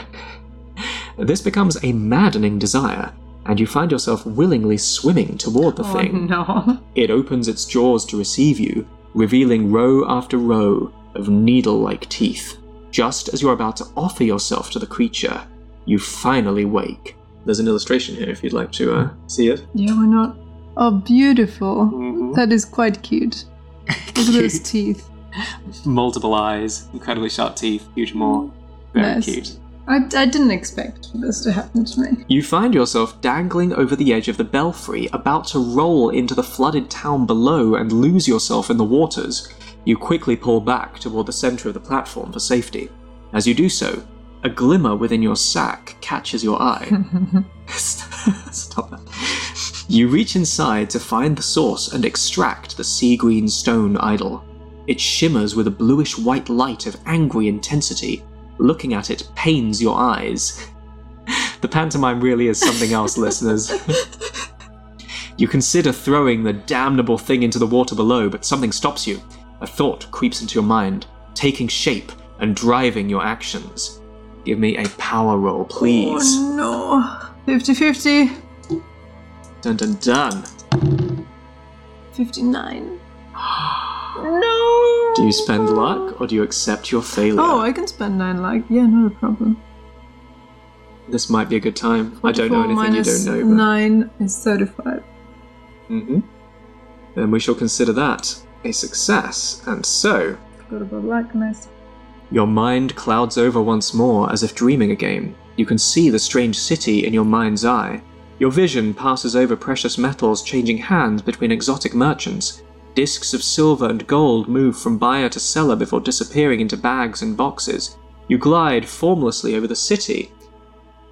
*laughs* this becomes a maddening desire, and you find yourself willingly swimming toward the Oh thing. no. *laughs* It opens its jaws to receive you, revealing row after row of needle like teeth. Just as you're about to offer yourself to the creature, you finally wake. There's an illustration here if you'd like to uh, see it. Yeah, why not? Oh, beautiful. Mhm. That is quite cute. *laughs* Look at those teeth. Multiple eyes, incredibly sharp teeth, huge maw. Very Nice. cute. I, I didn't expect this to happen to me. You find yourself dangling over the edge of the belfry, about to roll into the flooded town below and lose yourself in the waters. You quickly pull back toward the center of the platform for safety. As you do so, a glimmer within your sack catches your eye. *laughs* *laughs* Stop that. You reach inside to find the source and extract the sea green stone idol. It shimmers with a bluish white light of angry intensity. Looking at it pains your eyes. *laughs* The pantomime really is something else, listeners. You consider throwing the damnable thing into the water below, but something stops you. A thought creeps into your mind, taking shape and driving your actions. Give me a power roll, please. Oh no. 50 50. Dun dun dun. 59. *sighs* no. Do you spend luck or do you accept your failure? Oh, I can spend 9 like. Yeah, not a problem. This might be a good time. I don't know 44 anything you don't know. But... 9 is 35. Mm hmm. Then we shall consider that a success. And so, Forgot about luck. Nice. Your mind clouds over once more as if dreaming again. You can see the strange city in your mind's eye. Your vision passes over precious metals changing hands between exotic merchants. Discs of silver and gold move from buyer to seller before disappearing into bags and boxes. You glide formlessly over the city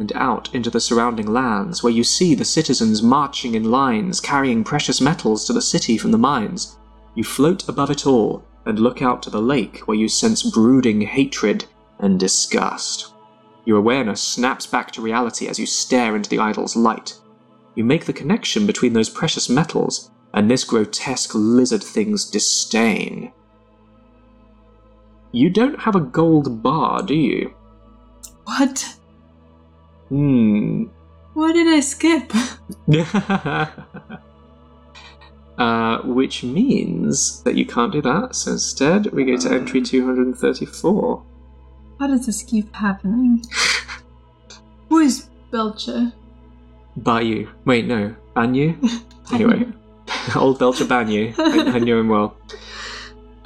and out into the surrounding lands, where you see the citizens marching in lines carrying precious metals to the city from the mines. You float above it all and look out to the lake where you sense brooding hatred and disgust. Your awareness snaps back to reality as you stare into the idol's light. You make the connection between those precious metals and this grotesque lizard thing's disdain. You don't have a gold bar, do you? What? Hmm. What did I skip? *laughs* Uh, which means that you can't do that. So instead, we go to entry 234. How does this keep happening? *laughs* Who is Belcher? Bayou. Wait, no. Banyu? *laughs* Anyway, *laughs* old Belcher Banyu. I, I knew him well.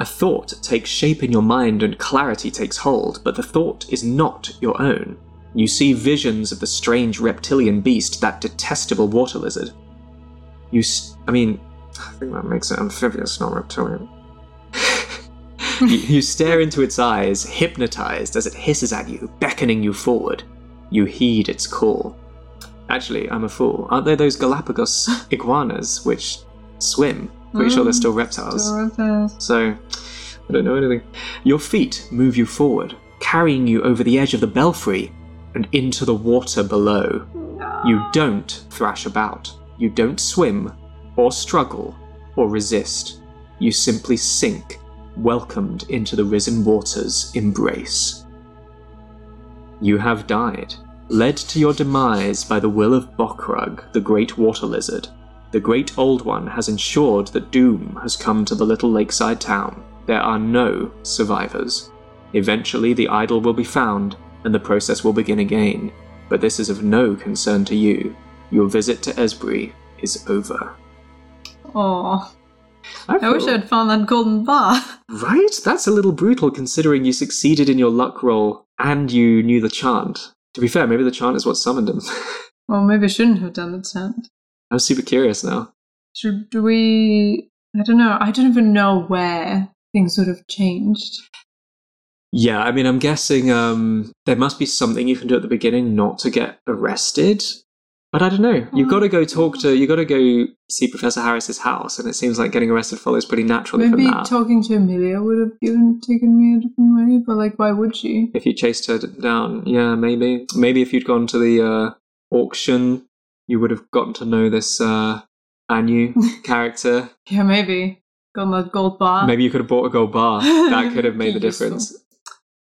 A thought takes shape in your mind and clarity takes hold, but the thought is not your own. You see visions of the strange reptilian beast, that detestable water lizard. You, s- I mean, I think that makes it amphibious, not reptilian. *laughs* you, you stare into its eyes, hypnotized as it hisses at you, beckoning you forward. You heed its call. Actually, I'm a fool. Aren't there those Galapagos *laughs* iguanas which swim? Pretty sure they're mm, still reptiles. So, I don't know anything. Your feet move you forward, carrying you over the edge of the belfry and into the water below. You don't thrash about. You don't swim, or struggle, or resist. You simply sink, welcomed into the risen water's embrace. You have died, led to your demise by the will of Bokrug, the great water lizard. The great old one has ensured that doom has come to the little lakeside town. There are no survivors. Eventually, the idol will be found, and the process will begin again. But this is of no concern to you. Your visit to Esbury is over. Oh, I wish I'd found that golden bar. Right? That's a little brutal considering you succeeded in your luck roll and you knew the chant. To be fair, maybe the chant is what summoned him. *laughs* Well, maybe I shouldn't have done the chant. I'm super curious now. Should we? I don't know. I don't even know where things would have changed. Yeah, I mean, I'm guessing um, there must be something you can do at the beginning not to get arrested. But I don't know. You've got to go talk to. You've got to go see Professor Harris's house, and it seems like getting arrested follows pretty naturally Maybe from that. Maybe talking to Amelia would have given taken me a different way. But like, why would she? if you chased her down, yeah, maybe. Maybe if you'd gone to the uh, auction, you would have gotten to know this uh, Anu *laughs* character. Yeah, maybe got that gold bar. Maybe you could have bought a gold bar. That could have *laughs* made the difference.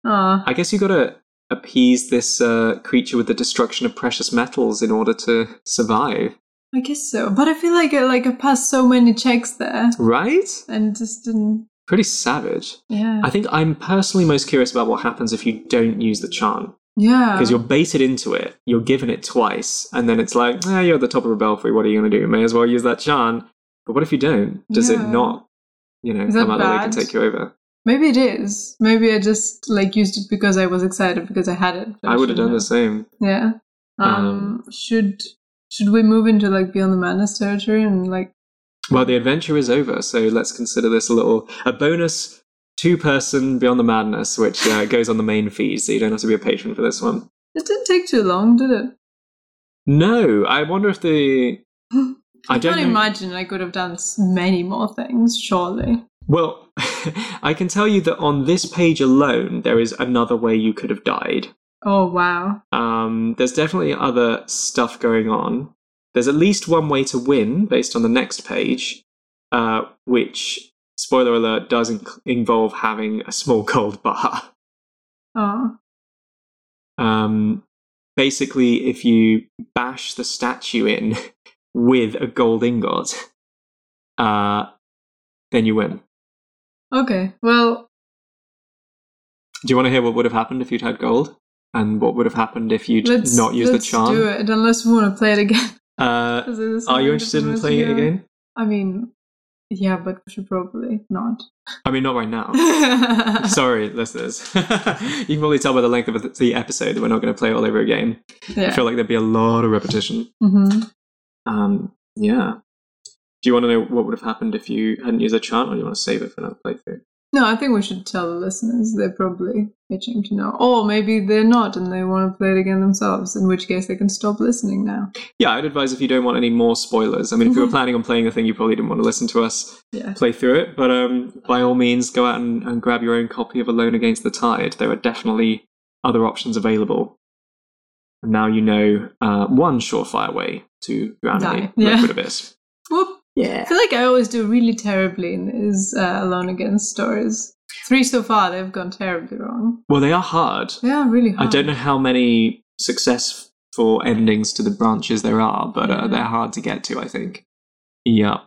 Ah, I guess you got to appease this uh, creature with the destruction of precious metals in order to survive, I guess so. But I feel like I, like I passed so many checks there right? and just didn't. Pretty savage. Yeah. I think I'm personally most curious about what happens if you don't use the charm. yeah. Because you're baited into it, you're given it twice, and then it's like, ah, you're at the top of a belfry, what are you going to do? May as well use that charm. But what if you don't? Does it not, you know, come out the lake and bad? take you over? Maybe it is. Maybe I just like used it because I was excited because I had it. I would have done the same. Yeah. Um, should should we move into like Beyond the Madness territory and like Well, the adventure is over, so let's consider this a little a bonus two person Beyond the Madness, which uh, goes on the main feed, so you don't have to be a patron for this one. it didn't take too long, did it? No, I wonder if the *laughs* I I don't can't know. imagine I could have done many more things. Surely. Well, *laughs* I can tell you that on this page alone, there is another way you could have died. Oh wow. Um, there's definitely other stuff going on. There's at least one way to win based on the next page, uh, which, spoiler alert, does inc- involve having a small *laughs* gold bar. Oh. Um, basically, if you bash the statue in *laughs* with a gold ingot, uh, then you win. Okay. Well, Do you want to hear what would have happened if you'd had gold? And what would have happened if you'd let's not used the let's charm? do it. Unless we want to play it again. *laughs* Uh, *laughs* are you interested in playing it different ways to again? I mean, yeah, but we should probably not. I mean, not right now. *laughs* Sorry, listeners. you can probably tell by the length of the episode that we're not going to play it all over again. yeah. I feel like there'd be a lot of repetition. hmm Um, yeah. Do you want to know what would have happened if you hadn't used a chant, or do you want to save it for another playthrough? No, I think we should tell the listeners. They're probably itching to know. Or maybe they're not and they want to play it again themselves, in which case they can stop listening now. Yeah, I'd advise if you don't want any more spoilers. I mean, if you were planning on playing the thing, you probably didn't want to listen to us Yeah. play through it. But um, by all means, go out and, and grab your own copy of Alone Against the Tide. There are definitely other options available. And now you know uh, one surefire way to drown Die. a Yeah. liquid abyss. Whoop. Yeah. I feel like I always do really terribly in these uh, Alone Against stories. Three so far, they've gone terribly wrong. Well, they are hard. They are really hard. I don't know how many successful endings to the branches there are, but uh, they're hard to get to, I think. Yeah.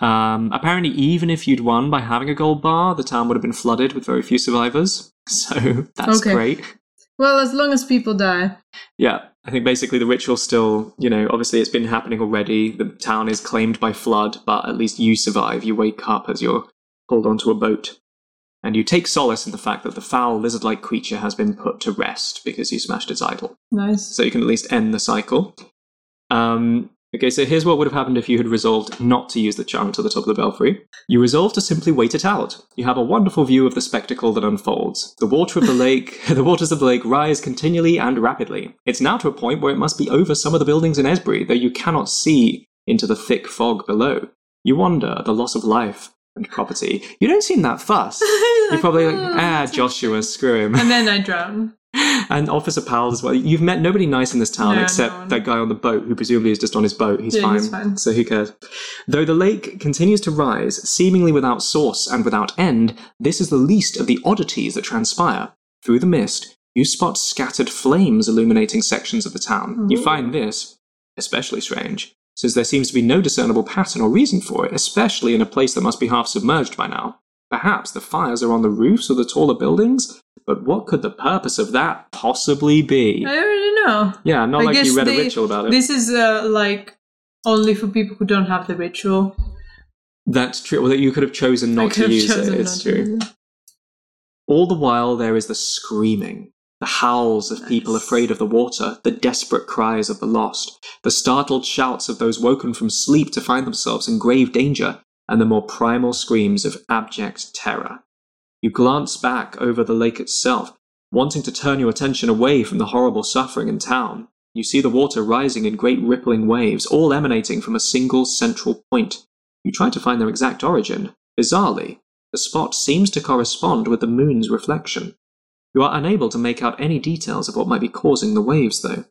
Um, apparently, even if you'd won by having a gold bar, the town would have been flooded with very few survivors. *laughs* So that's Okay. great. Well, as long as people die. Yeah, I think basically the ritual still, you know, obviously it's been happening already. The town is claimed by flood, but at least you survive. You wake up as you're pulled onto a boat. And you take solace in the fact that the foul lizard like creature has been put to rest because you smashed its idol. Nice. So you can at least end the cycle. Um, okay, so here's what would have happened if you had resolved not to use the charm to the top of the belfry. You resolve to simply wait it out. You have a wonderful view of the spectacle that unfolds. The water of the lake, *laughs* the waters of the lake rise continually and rapidly. It's now to a point where it must be over some of the buildings in Esbury, though you cannot see into the thick fog below. You wonder at the loss of life and property. You don't seem that fussed. *laughs* You're probably like, "Oh, ah, Joshua, screw him. And then I drown. *laughs* and Officer Powell as well. You've met nobody nice in this town No, except no that guy on the boat, who presumably is just on his boat. He's, Yeah, fine, he's fine. So who cares? Though the lake continues to rise, seemingly without source and without end, this is the least of the oddities that transpire. Through the mist, you spot scattered flames illuminating sections of the town. You mm-hmm. find this especially strange, since there seems to be no discernible pattern or reason for it, especially in a place that must be half submerged by now. Perhaps the fires are on the roofs of the taller buildings, but what could the purpose of that possibly be? I don't know. Yeah, not I like you read a ritual about it. This is uh, like only for people who don't have the ritual. That's true. Well, that you could have chosen not to use it. It's true. it. All the while, there is the screaming, the howls of people afraid of the water, the desperate cries of the lost, the startled shouts of those woken from sleep to find themselves in grave danger, and the more primal screams of abject terror. You glance back over the lake itself, wanting to turn your attention away from the horrible suffering in town. You see the water rising in great rippling waves, all emanating from a single central point. You try to find their exact origin. Bizarrely, the spot seems to correspond with the moon's reflection. You are unable to make out any details of what might be causing the waves, though.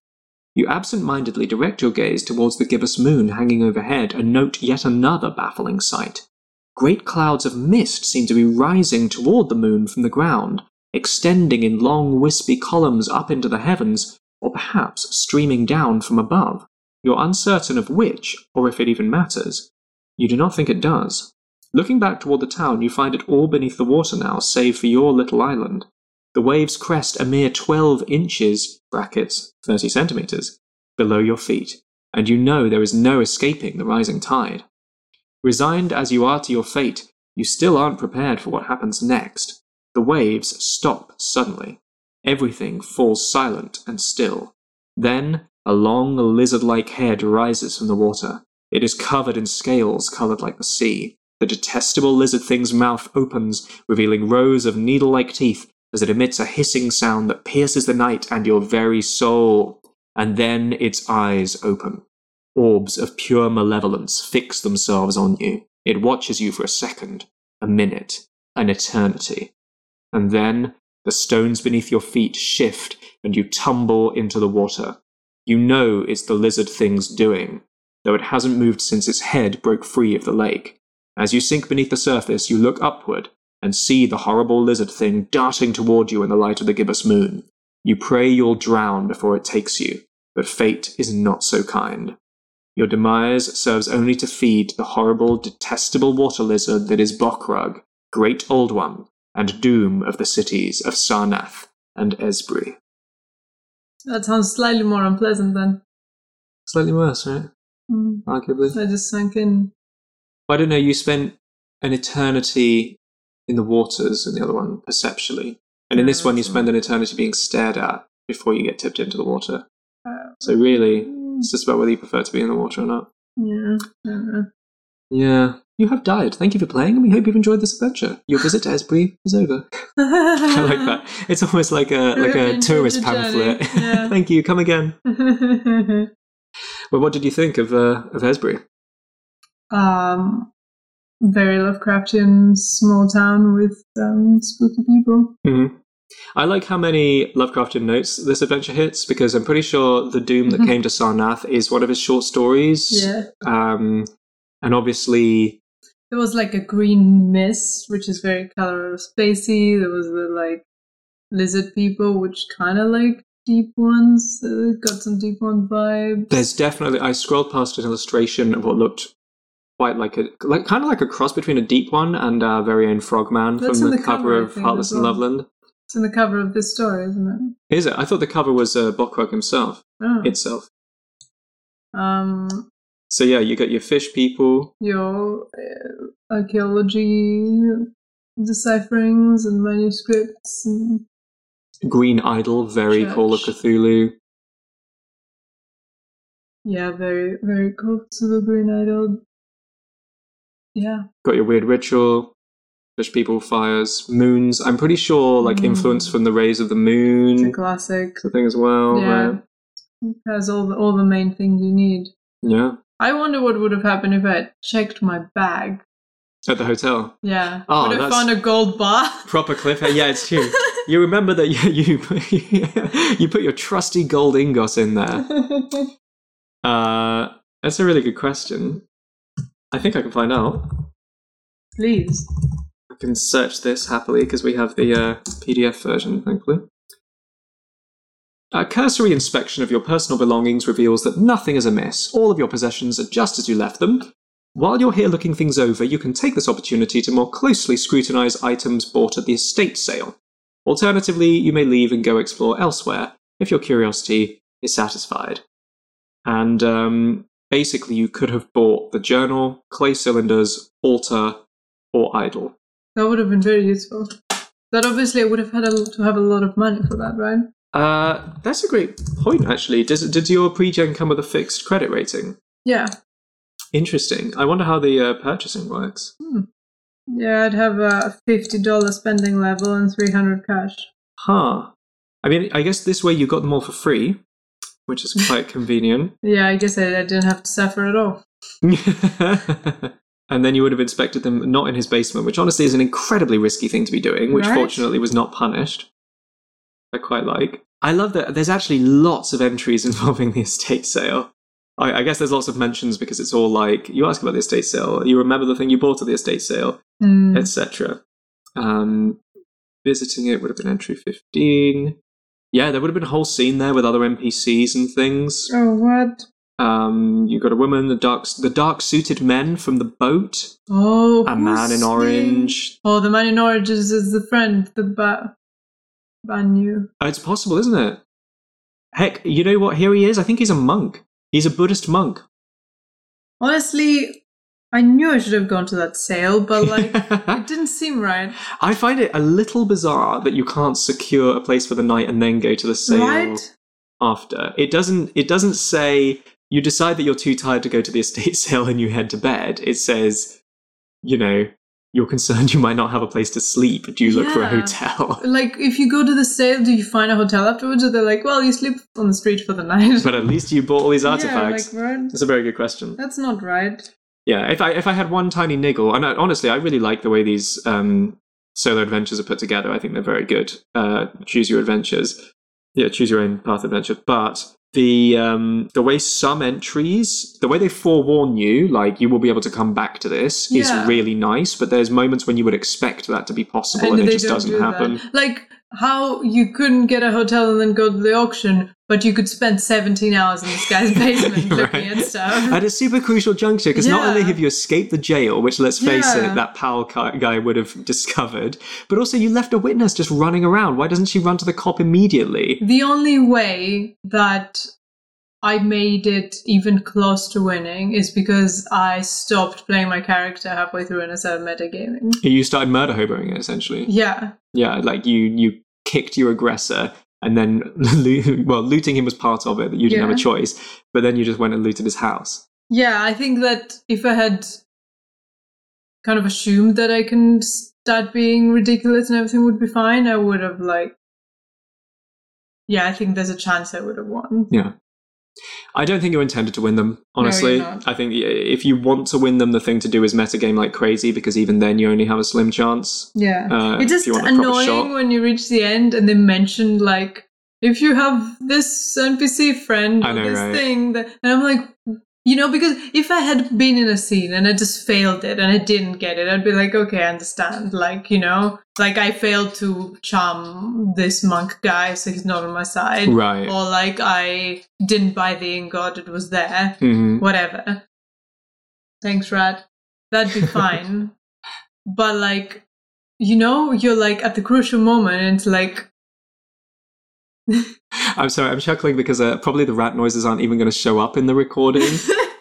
You absent mindedly direct your gaze towards the gibbous moon hanging overhead and note yet another baffling sight. Great clouds of mist seem to be rising toward the moon from the ground, extending in long wispy columns up into the heavens, or perhaps streaming down from above. You're uncertain of which, or if it even matters. You do not think it does. Looking back toward the town, you find it all beneath the water now, save for your little island. The waves crest a mere 12 inches, brackets, 30 centimeters, below your feet, and you know there is no escaping the rising tide. Resigned as you are to your fate, you still aren't prepared for what happens next. The waves stop suddenly. Everything falls silent and still. Then, a long lizard like head rises from the water. It is covered in scales colored like the sea. The detestable lizard thing's mouth opens, revealing rows of needle like teeth as it emits a hissing sound that pierces the night and your very soul. And then its eyes open. Orbs of pure malevolence fix themselves on you. It watches you for a second, a minute, an eternity. And then the stones beneath your feet shift and you tumble into the water. You know it's the lizard thing's doing, though it hasn't moved since its head broke free of the lake. As you sink beneath the surface, you look upward and see the horrible lizard thing darting toward you in the light of the gibbous moon. You pray you'll drown before it takes you, but fate is not so kind. Your demise serves only to feed the horrible, detestable water lizard that is Bokrug, Great Old One, and doom of the cities of Sarnath and Esbury. That sounds slightly more unpleasant then. Slightly worse, right? Mm. Arguably. I just sank in. I don't know, you spent an eternity in the waters and the other one, perceptually. And in this one, you spend an eternity being stared at before you get tipped into the water. Uh, So really, mm, it's just about whether you prefer to be in the water or not. yeah, I. Yeah. You have died. Thank you for playing, and we hope you've enjoyed this adventure. Your visit to Esbury is over. *laughs* I like that. It's almost like a *laughs* like a tourist pamphlet. yeah. *laughs* Thank you. Come again. Well, what did you think of uh, of Esbury? um, very Lovecraftian small town with um, spooky people. hmm I like how many Lovecraftian notes this adventure hits because I'm pretty sure the Doom that Mhm. came to Sarnath is one of his short stories. Yeah, Um, and obviously, there was like a green mist, which is very color spacey. There was the like lizard people, which kind of like deep ones. Uh, got some deep one vibe. there's definitely I scrolled past an illustration of what looked quite like a like kind of like a cross between a deep one and our very own Frogman That's from the, the cover, cover, of Heartless as and. Loveland. It's in the cover of this story, isn't it? Is it? I thought the cover was uh, himself Oh. itself. um, So yeah, you got your fish people. your uh, archaeology decipherings and manuscripts and Green Idol, very Call of Cthulhu. yeah, very very cool. Super Green Idol. Yeah, Got your weird ritual. Fish people, fires, moons. I'm pretty sure like Mm. influence from the rays of the it's a moon. classic. The thing as well. Yeah. right? It has all the all the main things you need. Yeah. I wonder what would have happened if I had checked my bag. At the hotel. Yeah, Oh, would have found a gold bar. *laughs* Proper cliffhanger. Yeah, it's true. you remember that you *laughs* you, you put your trusty gold ingot in there. *laughs* Uh, that's a really good question. I think I can find out. Please. I can search this happily because we have the uh, PDF version, thankfully. A cursory inspection of your personal belongings reveals that nothing is amiss. All of your possessions are just as you left them. While you're here looking things over, you can take this opportunity to more closely scrutinize items bought at the estate sale. Alternatively, you may leave and go explore elsewhere if your curiosity is satisfied. And um, basically, you could have bought the journal, clay cylinders, altar, or idol. That would have been very useful. That obviously I would have had a, to have a lot of money for that, right? Uh, that's a great point, actually. Does, did your pre-gen come with a fixed credit rating? Yeah. Interesting. I wonder how the uh, purchasing works. Yeah, I'd have a $50 spending level and 300 cash. Huh. I mean, I guess this way you got them all for free, which is quite convenient. *laughs* Yeah, I guess I, I didn't have to suffer at all. and then you would have inspected them not in his basement, which honestly is an incredibly risky thing to be doing, which Right. fortunately was not punished. I quite like. I love that there's actually lots of entries *laughs* involving the estate sale. I, I guess there's lots of mentions because it's all like you ask about the estate sale, you remember the thing you bought at the estate sale, Hmm. etc. Um, visiting it would have been entry 15. Yeah, there would have been a whole scene there with other NPCs and things. Oh, what? Um, you got a woman, the dark, the dark suited men from the boat, Oh, a man in orange. Oh, the man in orange is, is the friend, the ba- Banyu. Oh, it's possible, isn't it? Heck, you know what? Here he is. I think he's a monk. He's a Buddhist monk. Honestly, I knew I should have gone to that sale, but like, *laughs* it didn't seem right. I find it a little bizarre that you can't secure a place for the night and then go to the sale Right? after. It doesn't. It doesn't say you decide that you're too tired to go to the *laughs* estate sale and you head to bed. It says, you know, you're concerned you might not have a place to sleep. Do you look for a hotel? *laughs* Like, if you go to the sale, do you find a hotel afterwards? Or they're like, well, you sleep on the street for the night. but at least you bought all these artifacts. Yeah, like, right? That's a very good question. That's not right. Yeah, if I if I had one tiny niggle, and I, honestly, I really like the way these um, solo adventures are put together. I think they're very good. Uh, choose your adventures, yeah, choose your own path adventure. But the um, the way some entries, the way they forewarn you, like you will be able to come back to this, Yeah. is really nice. But there's moments when you would expect that to be possible, and, it just doesn't do happen. Like how you couldn't get a hotel and then go to the auction, but you could spend 17 hours in this guy's *laughs* basement looking Right. at stuff. At a super crucial juncture, because not only have you escaped the jail, which let's face Yeah. it, that ki- guy would have discovered, but also you left a witness just running around. Why doesn't she run to the cop immediately? The only way that I made it even close to winning is because I stopped playing my character halfway through and I started metagaming. You started murder hoboing it essentially. Yeah. Yeah, like you you kicked your aggressor. And then, *laughs* well, looting him was part of it. That you didn't have a choice. But then you just went and looted his house. Yeah, I think that if I had kind of assumed that I can start being ridiculous and everything would be fine, I would have like Yeah, I think there's a chance I would have won. Yeah. I don't think you're intended to win them, honestly. you're. I think if you want to win them, the thing to do is metagame like crazy because even then you only have a slim chance. Yeah. Uh, it's just you want a proper annoying when you reach the end and they mention like if you have this NPC friend or know, this right? thing that and I'm like you know, because if I had been in a scene and I just failed it and I didn't get it, I'd be like, okay, I understand. Like, you know, like I failed to charm this monk guy, so he's not on my side. Right. Or like I didn't buy the ingot, it was there. hmm Whatever. Thanks, Rat. that'd be *laughs* fine. but like, you know, you're like at the crucial moment, and it's like, *laughs* I'm sorry, I'm chuckling because uh, probably the rat noises aren't even going to show up in the recording. *laughs*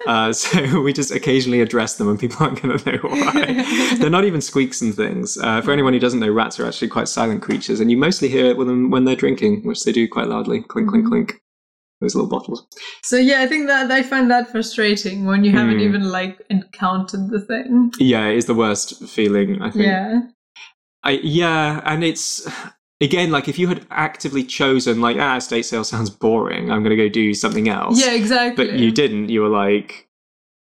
Uh, *laughs* so we just occasionally address them and people aren't going to know why. they're not even squeaks and things. Uh, for anyone who doesn't know, rats are actually quite silent creatures, and you mostly hear it with them when they're drinking, which they do quite loudly. Clink, clink, Mhm. clink. Those little bottles. so yeah, I think that I find that frustrating when you haven't Hmm. even like encountered the thing. Yeah, it is the worst feeling, I think. Yeah, I, yeah, and it's again like if you had actively chosen like ah estate sale sounds boring, I'm going to go do something else. yeah, exactly. but you didn't. You were like,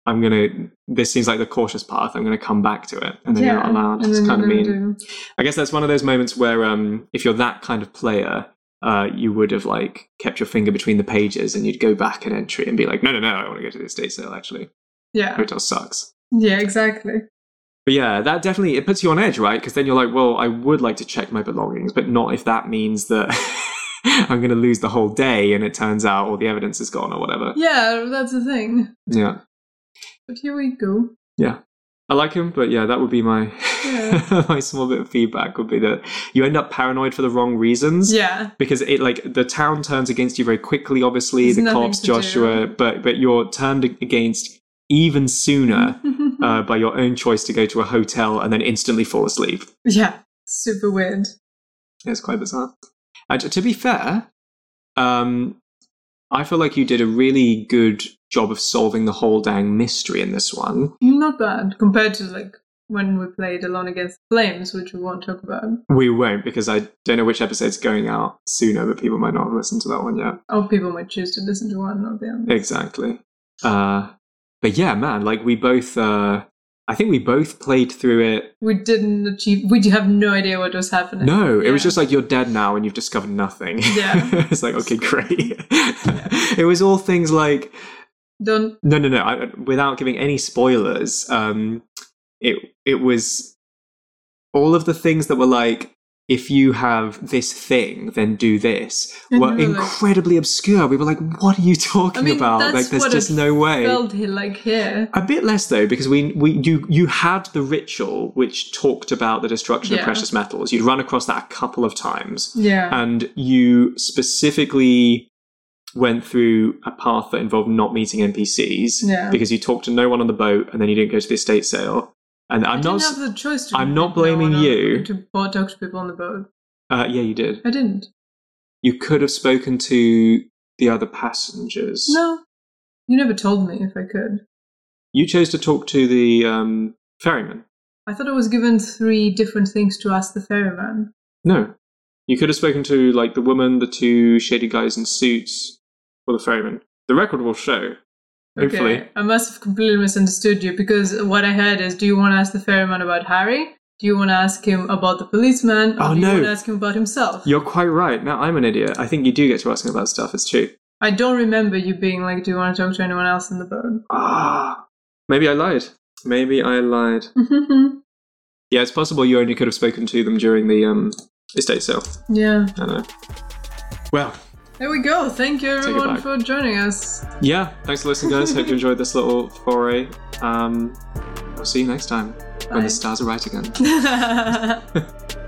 I'm gonna. This seems like the cautious path. I'm gonna come back to it, and then you're not allowed. It's kind of mean. do- I guess that's one of those moments where, um, if you're that kind of player, uh, you would have like kept your finger between the pages, and you'd go back an entry and be like, no, no, no, I want to go to the estate sale. Actually, Yeah, hotel sucks. yeah, exactly. But yeah, that definitely it puts you on edge, right? Because then you're like, well, I would like to check my belongings, but not if that means that *laughs* I'm going to lose the whole day, and it turns out all the evidence is gone or whatever. Yeah, that's the thing. Yeah, But here we go. Yeah, I like him, but yeah, that would be my Yeah. *laughs* my small bit of feedback would be that you end up paranoid for the wrong reasons. Yeah, Because it like the town turns against you very quickly. Obviously, There's the cops, to do. Joshua, but but you're turned against even sooner *laughs* uh, by your own choice to go to a hotel and then instantly fall asleep. yeah, super weird. It's quite bizarre. And to be fair, um, I feel like you did a really good job of solving the whole dang mystery in this one. Not bad compared to like when we played Alone Against the Flames, which we won't talk about. We won't because I don't know which episode's going out sooner, but people might not have listened to that one yet. Or people might choose to listen to one or the other. Exactly. Uh, but yeah, man, like we both, uh, I think we both played through it. We didn't achieve. We have no idea what was happening. No, it was just like you're dead now and you've discovered nothing. Yeah. *laughs* it's like, okay, great. *laughs* it was all things like, Don't. no, no, no, I, without giving any spoilers, um, it, it was all of the things that were like, if you have this thing, then do this, mm-hmm. were we were like- incredibly obscure. We were like, what are you talking I mean, about? Like, there's just no way. Like here. A bit less though, because we we you you had the ritual which talked about the destruction of precious metals. You'd run across that a couple of times, Yeah. and you specifically went through a path that involved not meeting NPCs Yeah. because you talked to no one on the boat, and then you didn't go to the estate sale. And I'm I not. didn't have the choice to. I'm not blaming on- you. to talk to people on the boat. Uh, yeah, you did. I didn't. You could have spoken to the other passengers. No, you never told me if I could. You chose to talk to the um, ferryman. I thought I was given three different things to ask the ferryman. No. You could have spoken to like the woman, the two shady guys in suits, or the ferryman. The record will show. Hopefully. Okay, I must have completely misunderstood you because what I heard is do you want to ask the ferryman about Harry? Do you want to ask him about the policeman? Or Oh, do you no. want to ask him about himself? You're quite right. Now I'm an idiot. I think you do get to ask him about stuff. It's true. I don't remember you being like, do you want to talk to anyone else in the boat? Ah. Maybe I lied. Maybe I lied. *laughs* Yeah, it's possible you only could have spoken to them during the um, estate sale. yeah. I know. Well, There we go. Thank you everyone for joining us. yeah. Thanks for listening, guys. Hope you enjoyed this little foray. Um, we'll see you next time when the stars are right again. *laughs*